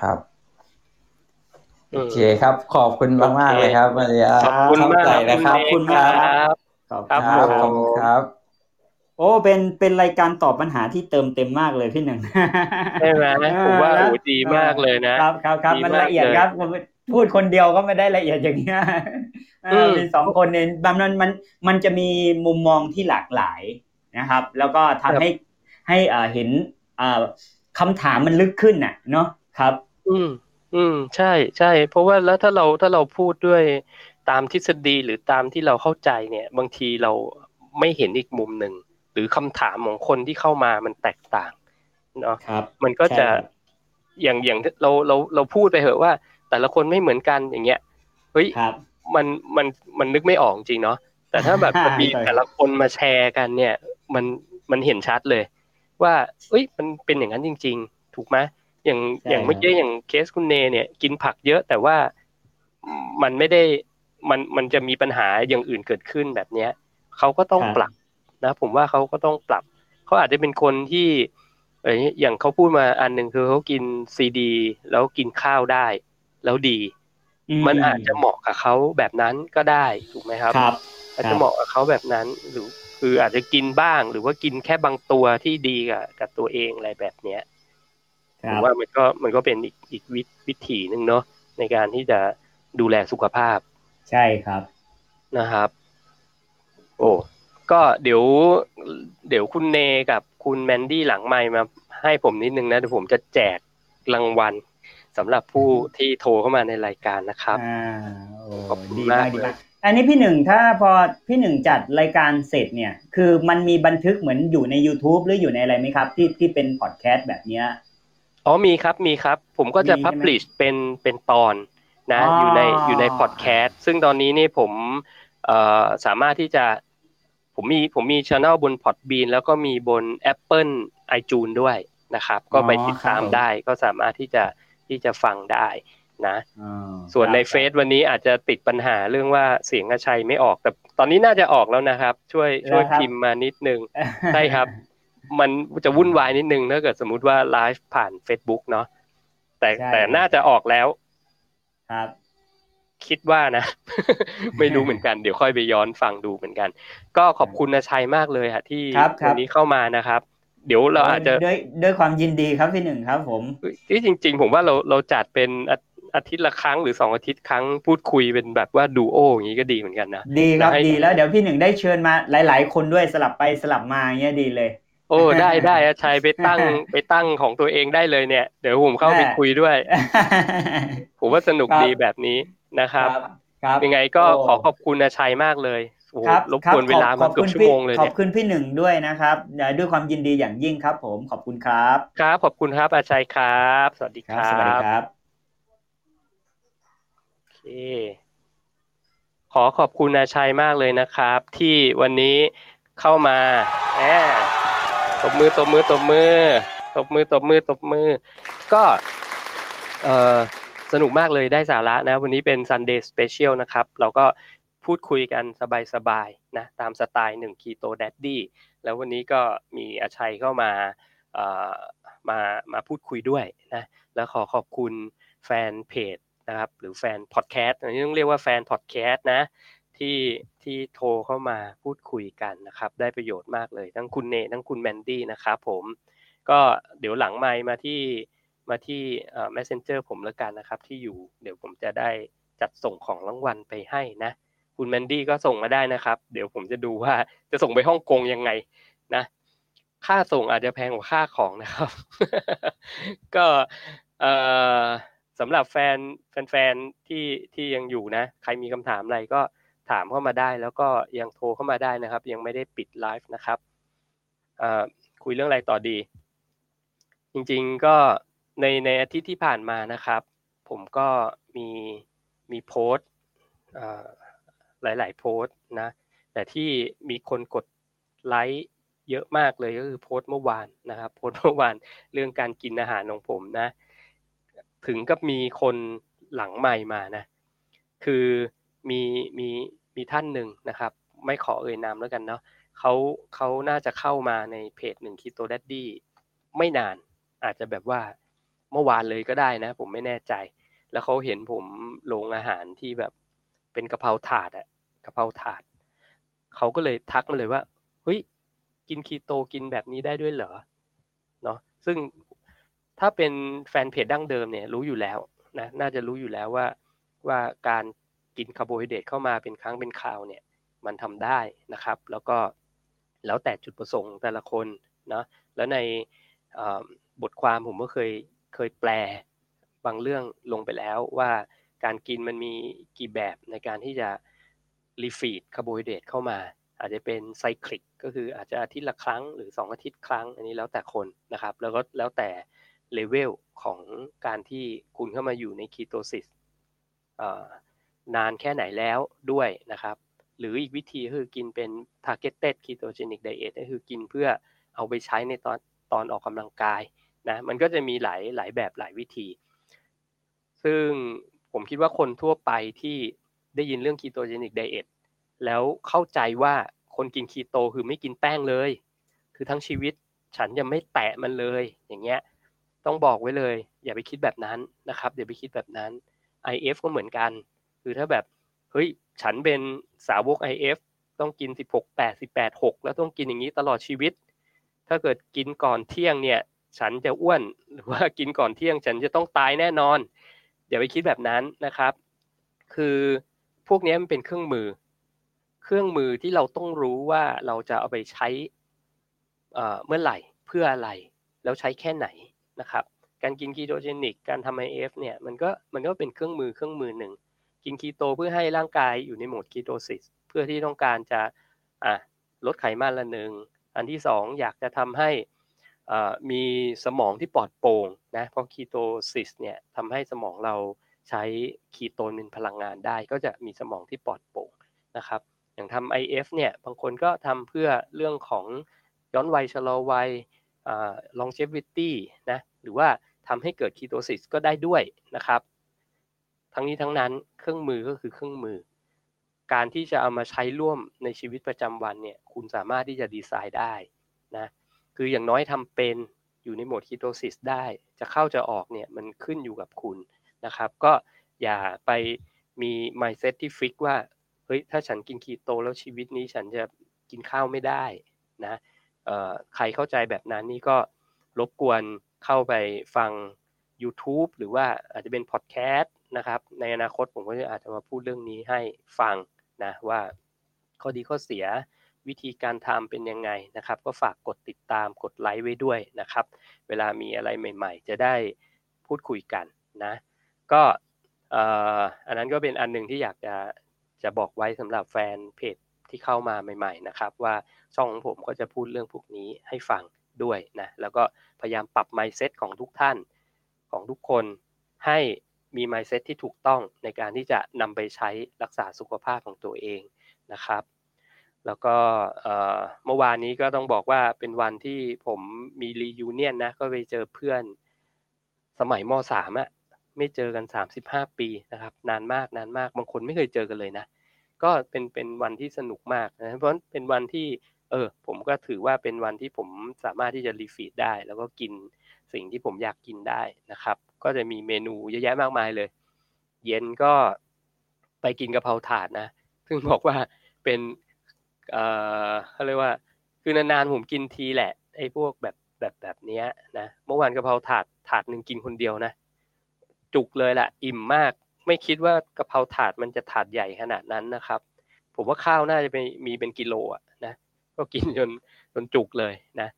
ครับอืมโอเคครับ ขอบคุณมากมากๆเลยครับวันนี้ขอบคุณมากเข้ใจนะครับ ขอบคุณมากครับขอบครัคุบณครับขอบคุณครับ โอ้เป็นเป็นรายการตอบปัญหาที่เติมเต็มมากเลยพี่หนึ่งใช่ไหมผมว่าเออโอ้ดีมากเลยนะครับครับครับดีมันมากละเอียดเลยครับผม พูดคนเดียวก็ไม่ได้ละเอียดอย่างเงี้ยเออมมีสองคนเนี่ยแบบนั้นมันมันจะมีมุมมองที่หลากหลายนะครับ แล้วก็ทำให้ให้อ่าเห็นอ่าคำถามมันลึกขึ้นน่ะ เนาะครับ อืม อืม ใช่ใช่ เพราะว่าแล้วถ้าเราถ้าเราพูดด้วยตามทฤษฎีหรือตามที่เราเข้าใจเนี่ย บางทีเราไม่เห็นอีกมุมหนึ่งหรือคำถามของคนที่เข้ามามันแตกต่างเนาะครับมันก็จะใช่ครับอย่างอย่างเราเราเราพูดไปเหอะว่า แต่ละคนไม่เหมือนกันอย่างเงี้ยเฮ้ยครับมันมันมันนึกไม่ออกจริงเนาะแต่ถ้าแบบมันมีใช่แต่ละคนมาแชร์กันเนี่ย มันมันเห็นชัดเลย ว่าเอ้ยมันเป็นอย่างนั้นจริง ๆ ถูกไหมอย่างใช่อย่างเมื่อกี้อย่างเคสคุณเนเนี่ย กินผักเยอะแต่ว่ามันไม่ได้มันมันจะมีปัญหาอย่างอื่นเกิดขึ้นแบบเนี้ยเขาก็ต้องครับปรับนะ ผมว่าเขาก็ต้องปรับเขาอาจจะเป็นคนที่เอยอย่างเขาพูดมาอันหนึ่งคือเขากินซีดี แล้วกินข้าวได้ แล้วดี มันอาจจะเหมาะกับเขาแบบนั้นก็ได้ถูกไหมครับครับอาจจะเหมาะกับเขาแบบนั้นหรือคืออาจจะกินบ้าง หรือว่ากินแค่บางตัวที่ดีกับกับตัวเองอะไรแบบเนี้ยคผรัมบว่ามันก็มันก็เป็นอีกอีกวิวิถีหนึ่งเนาะในการที่จะดูแลสุขภาพ ใช่ครับนะครับ โอ้ก็เดี๋ยว เดี๋ยวคุณเนกับคุณแมนดี้หลังไมค์มาให้ผมนิดนึงนะเดี๋ยวผมจะแจกรางวัล สำหรับผู้ที่โทรเข้ามาในรายการนะครับอ่าโอ้ขอบคุณดีมามากกดีเลยมากอันนี้พี่หนึ่งถ้าพอพี่หนึ่งจัดรายการเสร็จเนี่ย คือมันมีบันทึกเหมือนอยู่ใน YouTube หรืออยู่ในอะไรไหมครับ ที่ที่เป็นพอดแคสต์แบบเนี้ย อ๋อมีครับมีครับ ผมก็จะมีใช่ไหมพับลิชเป็นเป็นตอนนะอ๋ออ อยู่ในอยู่ในพอดแคสต์ซึ่งตอนนี้นี่ผมเอ่อสามารถที่จะผมมีผมมีช anel บน Podbean แล้วก็มีบน Apple iTunes ด้วยนะครับ ก็ไปติดตามได้ก็สามารถที่จะ ที่จะฟังได้นะอ๋อส่วนในครับเฟซวันนี้อาจจะติดปัญหาเรื่องว่าเสียงอาชัยไม่ออกแต่ตอนนี้น่าจะออกแล้วนะครับ ช่วยช่วยแล้วครับพิมพ์มานิดนึงใช่ครับ มันจะวุ่นวายนิดนึงถ้าเกิดสมมุติว่าไลฟ์ผ่าน Facebook เนาะแต่ใช่แต่น่าจะออกแล้วครับ คิดว่านะ ไม่รู้เหมือนกันเดี๋ยวค่อยไปย้อนฟังดูเหมือนกัน ก็ขอบคุณนาชัยมากเลยฮะที่ครับครับวันนี้เข้ามานะครับ เดี๋ยวเราอาจจะด้วยด้วยความยินดีครับพี่หนึ่งครับ ผมที่จริง ๆ ผมว่าเราเราจัดเป็นอาอาทิตย์ละครั้งหรือสองอาทิตย์ครั้งพูดคุยเป็นแบบว่าดูโออย่างนี้ก็ดีเหมือนกันนะดีครับให้ดีแล้วเดี๋ยวพี่หนึ่งได้เชิญมาหลาย ๆ คนด้วยสลับไปสลับมาอย่างเงี้ยดีเลย โอ้ได้ได้อาชัยไปตั้งไปตั้งของตัวเองได้เลยเนี่ย เดี๋ยวผมเข้าไปแน่คุยด้วย ผมว่าสนุกครับดีแบบนี้นะครับครับยังไงก็โอ้ขอขอบคุณอาชัยมากเลย โอ้โหครับรบกวนเวลาขมาอบเกือบคุณชั่วพี่โมงเลยขอเนี่บยคุณพี่หนึ่งด้วยนะครับ ด้วยความยินดีอย่างยิ่งครับ ผมขอบคุณครับ ครับ ขอบคุณครับอาชัยครับ สวัสดีครับสวัสดีครับโอเคขอขอบคุณอาชัยมากเลยนะครับ ที่วันนี้เข้ามาแอบตบมือตบมือตบมือตบมือตบมือตบมือ ก็เอ่อสนุกมากเลยได้สาระนะ วันนี้เป็น Sunday Special นะครับ เราก็ พูดคุยกันสบายๆนะตามสไตล์หนึ่ง Keto Daddy แล้ววันนี้ก็มีอาชัยเข้ามามามาพูดคุยด้วยนะแล้วขอขอบคุณแฟนเพจนะครับหรือแฟนพอดแคสต์อันนี้ต้องเรียกว่าแฟนพอดแคสต์นะที่ที่โทรเข้ามาพูดคุยกันนะครับ ได้ประโยชน์มากเลย ทั้งคุณเนทั้งคุณแมนดี้นะครับผมก็เดี๋ยวหลังไมค์มาที่มาที่ messenger ผมแล้วกันนะครับ ที่อยู่เดี๋ยวผมจะได้จัดส่งของรางวัลไปให้นะ คุณแมนดี้ก็ส่งมาได้นะครับ เดี๋ยวผมจะดูว่าจะส่งไปฮ่องกงยังไงนะ ค่าส่งอาจจะแพงกว่าค่าของนะครับ ก็เอ่อสำหรับแฟนแฟนๆที่ที่ยังอยู่นะ ใครมีคำถามอะไรก็ถามเข้ามาได้ แล้วก็ยังโทรเข้ามาได้นะครับ ยังไม่ได้ปิดไลฟ์นะครับเอ่อคุยเรื่องอะไรต่อดี จริงๆก็ในในอาทิตย์ที่ผ่านมานะครับ ผมก็มีมีโพสต์ หลาย ๆ โพสต์นะ แต่ที่มีคนกดไลค์เยอะมากเลยก็คือโพสต์เมื่อวานนะครับ โพสต์เมื่อวานเรื่องการกินอาหารของผมนะ ถึงกับมีคนหลังใหม่มานะ คือมีมีมีท่านหนึ่งนะครับ ไม่ขอเอ่ยนามแล้วกันเนาะเขาเขาน่าจะเข้ามาในเพจหนึ่งคิโตดัดดี้ไม่นานอาจจะแบบว่าเมื่อวานเลยก็ได้นะ ผมไม่แน่ใจ แล้วเขาเห็นผมลงอาหารที่แบบ เป็นกะเพราถาดอะกะเพราถาดเขาก็เลยทักมาเลยว่าเฮ้ยกินคีโตกินแบบนี้ได้ด้วยเหรอเนาะซึ่งถ้าเป็นแฟนเพจดั้งเดิมเนี่ยรู้อยู่แล้วนะน่าจะรู้อยู่แล้วว่าว่าการกินคาร์โบไฮเดรตเข้ามาเป็นครั้งเป็นคราวเนี่ยมันทำได้นะครับ แล้วก็แล้วแต่จุดประสงค์แต่ละคนเนาะแล้วในบทความผมก็เคยเคยแปลบางเรื่องลงไปแล้วว่า การกินมันมีกี่แบบในการที่จะrefeed คาร์โบไฮเดรตเข้ามา อาจจะเป็น cyclic ก็คืออาจจะอาทิตย์ละครั้งหรือ 2 อาทิตย์ครั้ง อันนี้แล้วแต่คนนะครับ แล้วก็แล้วแต่เลเวลของการที่คุณเข้ามาอยู่ใน ketosis นานแค่ไหนแล้วด้วยนะครับ หรืออีกวิธีคือกินเป็น targeted ketogenic diet ก็คือกินเพื่อเอาไปใช้ในตอนตอนออกกำลังกายนะมันก็จะมีหลายหลายแบบหลายวิธี ซึ่ง ผมคิดว่าคนทั่วไปที่ได้ยินเรื่อง ketogenic diet แล้วเข้าใจว่าคนกินคีโตคือไม่กินแป้งเลย คือทั้งชีวิตฉันจะไม่แตะมันเลย อย่างเงี้ย ต้องบอกไว้เลย อย่าไปคิดแบบนั้นนะครับอย่าไปคิดแบบนั้น IF ก็เหมือนกัน คือถ้าแบบเฮ้ยฉันเป็นสาวก IF ต้องกิน 16 8 18 6 แล้วต้องกินอย่างนี้ตลอดชีวิต ถ้าเกิดกินก่อนเที่ยงเนี่ย ฉันจะอ้วนหรือว่ากินก่อนเที่ยง ฉันจะต้องตายแน่นอน อย่าไปคิดแบบนั้นนะครับ คือพวกนี้มันเป็นเครื่องมือ เครื่องมือที่เราต้องรู้ว่าเราจะเอาไปใช้เมื่อไหร่เพื่ออะไร แล้วใช้แค่ไหนนะครับ การกิน ketogenic การทำ IF เนี่ยมันก็มันก็เป็นเครื่องมือเครื่องมือหนึ่ง กินคีโตเพื่อให้ร่างกายอยู่ในโหมด ketosis เพื่อที่ต้องการจะะลดไขมันละหนึ่งอันที่สองอยากจะทำให้ มีสมองที่ปลอดโปร่งนะเพราะ ketosis เนี่ยทำให้สมองเราใช้คีโตนเป็นพลังงานได้ ก็จะมีสมองที่ปลอดโปร่งนะครับอย่างทำ IF เนี่ยบางคนก็ทำเพื่อเรื่องของย้อนวัยชะลอวัย longevity นะหรือว่าทำให้เกิด ketosis ก็ได้ด้วยนะครับ ทั้งนี้ทั้งนั้นเครื่องมือก็คือเครื่องมือ การที่จะเอามาใช้ร่วมในชีวิตประจำวันเนี่ยคุณสามารถที่จะดีไซน์ได้นะ คืออย่างน้อยทำเป็นอยู่ในโหมดคีโตซิสได้ จะเข้าจะออกเนี่ยมันขึ้นอยู่กับคุณนะครับ ก็อย่าไปมี mindset ที่ฟิกว่าเฮ้ยถ้าฉันกินคีโตแล้วชีวิตนี้ฉันจะกินข้าวไม่ได้นะใครเข้าใจแบบนั้นนี่ก็รบกวนเข้าไปฟัง YouTube หรือว่าอาจจะเป็นพอดแคสต์นะครับ ในอนาคตผมก็จะอาจจะมาพูดเรื่องนี้ให้ฟังนะว่าข้อดีข้อเสีย วิธีการทำเป็นยังไงนะครับ ก็ฝากกดติดตามกดไลค์ไว้ด้วยนะครับ เวลามีอะไรใหม่ ๆ จะได้พูดคุยกันนะก็อันนั้นก็เป็นอันหนึ่งที่อยากจะจะบอกไว้สำหรับแฟนเพจที่เข้ามาใหม่ๆนะครับว่าช่องของผมก็จะพูดเรื่องพวกนี้ให้ฟังด้วยนะแล้วก็พยายามปรับ mindset ของทุกท่านของทุกคนให้มี mindset ที่ถูกต้องในการที่จะนำไปใช้รักษาสุขภาพของตัวเองนะครับ แล้วก็เมื่อวานนี้ก็ต้องบอกว่าเป็นวันที่ผมมีรียูเนียนนะก็ไปเจอเพื่อนสมัยมสามอะไม่เจอกันสามสิบห้าปีนะครับ นานมากนานมากบางคนไม่เคยเจอกันเลยนะ ก็เป็นเป็นวันที่สนุกมากนะเพราะเป็นวันที่เออผมก็ถือว่าเป็นวันที่ผมสามารถที่จะรีฟีดได้ แล้วก็กินสิ่งที่ผมอยากกินได้นะครับ ก็จะมีเมนูเยอะแยะมากมายเลย เย็นก็ไปกินกะเพราถาดนะ ซึ่งบอกว่าเป็น เอ่อเขาเรียกว่าคือนานๆผมกินทีแหละไอ้พวกแบบแบบแบบเนี้ยนะเมื่อวานกะเพราถาดถาดหนึ่งกินคนเดียวนะ จุกเลยแหละอิ่มมาก ไม่คิดว่ากะเพราถาดมันจะถาดใหญ่ขนาดนั้นนะครับ ผมว่าข้าวน่าจะไปมีเป็นกิโลอะนะก็กินจนจนจุกเลยนะ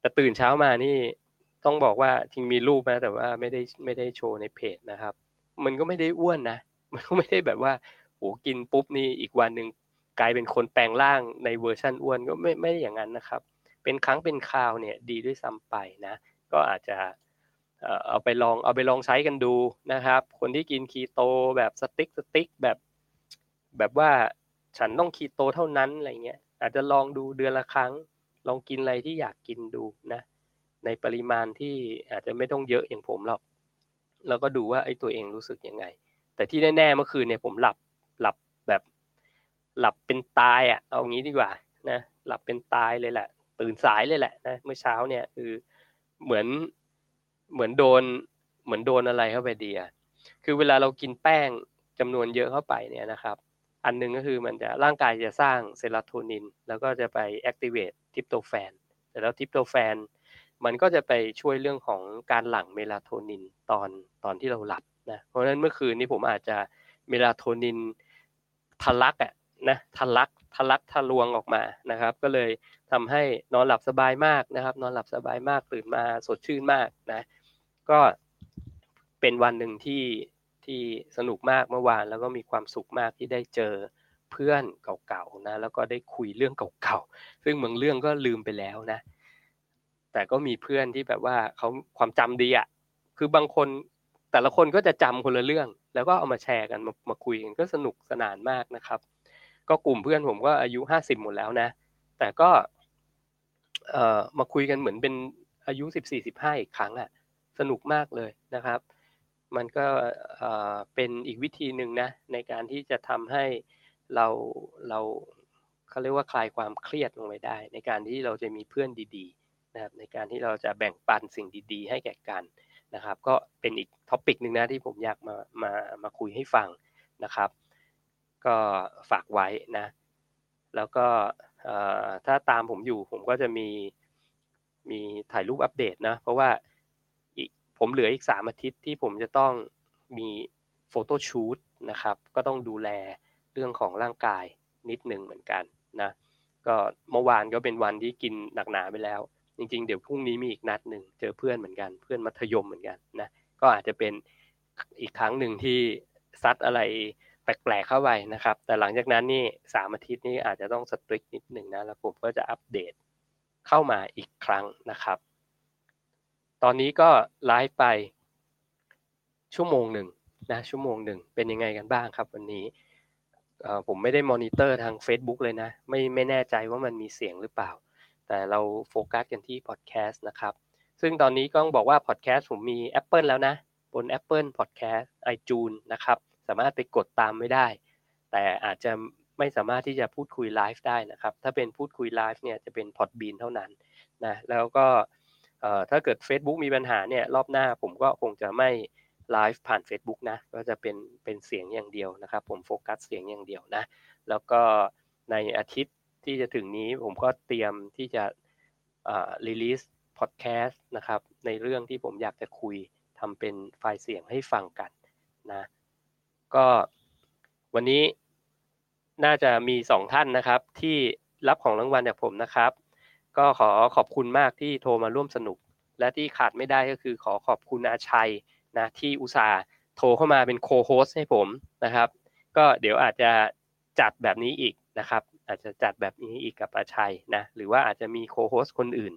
แต่ตื่นเช้ามานี่ต้องบอกว่าจริงมีรูปนะแต่ว่าไม่ได้ไม่ได้โชว์ในเพจนะครับ มันก็ไม่ได้อ้วนนะมันก็ไม่ได้แบบว่าโหกินปุ๊บนี่อีกวันหนึ่ง กลายเป็นคนแปลงร่างในเวอร์ชันอ้วนก็ไม่ไม่อย่างนั้นนะครับ เป็นครั้งเป็นคราวเนี่ยดีด้วยซ้ำไปนะ ก็อาจจะเอาไปลองเอาไปลองใช้กันดูนะครับ คนที่กินคีโตแบบสติ๊กสติ๊กแบบแบบว่าฉันต้องคีโตเท่านั้นอะไรเงี้ยอาจจะลองดูเดือนละครั้ง ลองกินอะไรที่อยากกินดูนะ ในปริมาณที่อาจจะไม่ต้องเยอะอย่างผมหรอกแล้วก็ดูว่าไอ้ตัวเองรู้สึกยังไง แต่ที่แน่ๆเมื่อคืนเนี่ยผมหลับ หลับเป็นตายอะเอางี้ดีกว่านะหลับเป็นตายเลยแหละ ตื่นสายเลยแหละนะเมื่อเช้าเนี่ยคือเหมือนเหมือนโดนเหมือนโดนอะไรเข้าไปดีอะคือเวลาเรากินแป้งจำนวนเยอะเข้าไปเนี่ยนะครับ อันนึงก็คือมันจะร่างกายจะสร้าง serotonin แล้วก็จะไป activate tryptophan แต่แล้ว tryptophan มันก็จะไปช่วยเรื่องของการหลั่ง melatonin ตอนตอนที่เราหลับนะเพราะฉะนั้นเมื่อคืนนี้ผมอาจจะ melatonin ทะลักอะ นะทะลักทะลักทะลวงออกมานะครับ ก็เลยทำให้นอนหลับสบายมากนะครับ นอนหลับสบายมากตื่นมาสดชื่นมากนะก็เป็นวันหนึ่งที่ที่สนุกมากเมื่อวาน แล้วก็มีความสุขมากที่ได้เจอเพื่อนเก่าๆนะแล้วก็ได้คุยเรื่องเก่าๆซึ่งบางเรื่องก็ลืมไปแล้วนะ แต่ก็มีเพื่อนที่แบบว่าเขาความจำดีอะ่ะคือบางคนแต่ละคนก็จะจำคนละเรื่อง แล้วก็เอามาแชร์กันมามาคุยกันก็สนุกสนานมากนะครับ ก็กลุ่มเพื่อนผมก็อายุห้าสิบหมดแล้วนะ แต่ก็เอ่อมาคุยกันเหมือนเป็นอายุสิบสี่สิบห้าอีกครั้งอะ่ะ สนุกมากเลยนะครับ มันก็เป็นอีกวิธีหนึ่งนะ ในการที่จะทำให้เราเราเขาเรียกว่าคลายความเครียดลงไปได้ ในการที่เราจะมีเพื่อนดีๆนะครับในการที่เราจะแบ่งปันสิ่งดี ๆ ให้แก่กันนะครับ ก็เป็นอีกท็อปิกหนึ่งนะที่ผมอยากมามามาคุยให้ฟังนะครับ ก็ฝากไว้นะ แล้วก็ถ้าตามผมอยู่ผมก็จะมีมีถ่ายรูปอัปเดตนะ เพราะว่าผมเหลืออีกสามอาทิตย์ที่ผมจะต้องมีโฟโต้ชูตนะครับ ก็ต้องดูแลเรื่องของร่างกายนิดหนึ่งเหมือนกันนะ ก็เมื่อวานก็เป็นวันที่กินหนักหนาไปแล้ว จริง ๆ เดี๋ยวพรุ่งนี้มีอีกนัดหนึ่งเจอเพื่อนเหมือนกัน เพื่อนมัธยมเหมือนกันนะ ก็อาจจะเป็นอีกครั้งหนึ่งที่ซัดอะไร แปลกๆเข้าไปนะครับ แต่หลังจากนั้นนี่สามอาทิตย์นี้อาจจะต้องสตริกนิดหนึ่งนะแล้วผมก็จะอัปเดตเข้ามาอีกครั้งนะครับ ตอนนี้ก็ไลฟ์ไปชั่วโมงหนึ่งนะชั่วโมงหนึ่งเป็นยังไงกันบ้างครับ วันนี้ผมไม่ได้มอนิเตอร์ทาง Facebook เลยนะ ไม่ไม่แน่ใจว่ามันมีเสียงหรือเปล่า แต่เราโฟกัสกันที่พอดแคสต์นะครับ ซึ่งตอนนี้ก็ต้องบอกว่าพอดแคสต์ผมมี Apple แล้วนะ บน Apple Podcast iTunes นะครับ สามารถไปกดติดตามได้ แต่อาจจะไม่สามารถที่จะพูดคุยไลฟ์ได้นะครับ ถ้าเป็นพูดคุยไลฟ์เนี่ยจะเป็น Podbean เท่านั้นนะแล้วก็ถ้าเกิด Facebook มีปัญหาเนี่ยรอบหน้าผมก็คงจะไม่ไลฟ์ผ่าน Facebook นะก็จะเป็นเป็นเสียงอย่างเดียวนะครับ ผมโฟกัสเสียงอย่างเดียวนะแล้วก็ในอาทิตย์ที่จะถึงนี้ผมก็เตรียมที่จะรีลิสพอดแคสต์นะครับในเรื่องที่ผมอยากจะคุยทำเป็นไฟล์เสียงให้ฟังกันนะ ก็วันนี้น่าจะมีสองท่านนะครับ ที่รับของรางวัลจากผมนะครับ ก็ขอขอบคุณมากที่โทรมาร่วมสนุก และที่ขาดไม่ได้ก็คือขอขอบคุณอาชัยนะที่อุตส่าห์โทรเข้ามาเป็นโคโฮสให้ผมนะครับ ก็เดี๋ยวอาจจะจัดแบบนี้อีกนะครับ อาจจะจัดแบบนี้อีกกับอาชัยนะหรือว่าอาจจะมีโคโฮสคนอื่น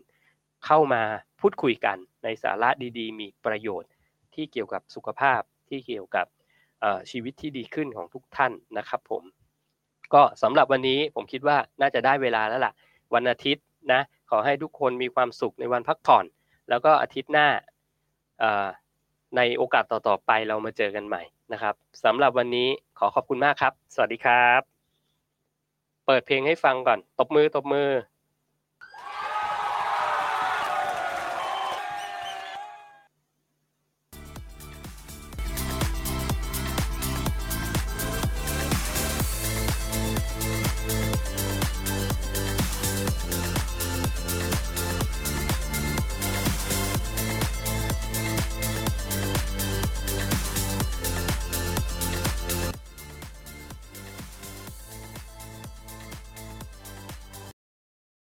เข้ามาพูดคุยกันในสาระดีๆ มีประโยชน์ที่เกี่ยวกับสุขภาพที่เกี่ยวกับ ชีวิตที่ดีขึ้นของทุกท่านนะครับผมก็สำหรับวันนี้ผมคิดว่าน่าจะได้เวลาแล้วล่ะ วันอาทิตย์นะขอให้ทุกคนมีความสุขในวันพักผ่อน แล้วก็อาทิตย์หน้าในโอกาสต่อๆไปเรามาเจอกันใหม่นะครับสำหรับวันนี้ขอขอบคุณมากครับ สวัสดีครับ เปิดเพลงให้ฟังก่อน ตบมือตบมือ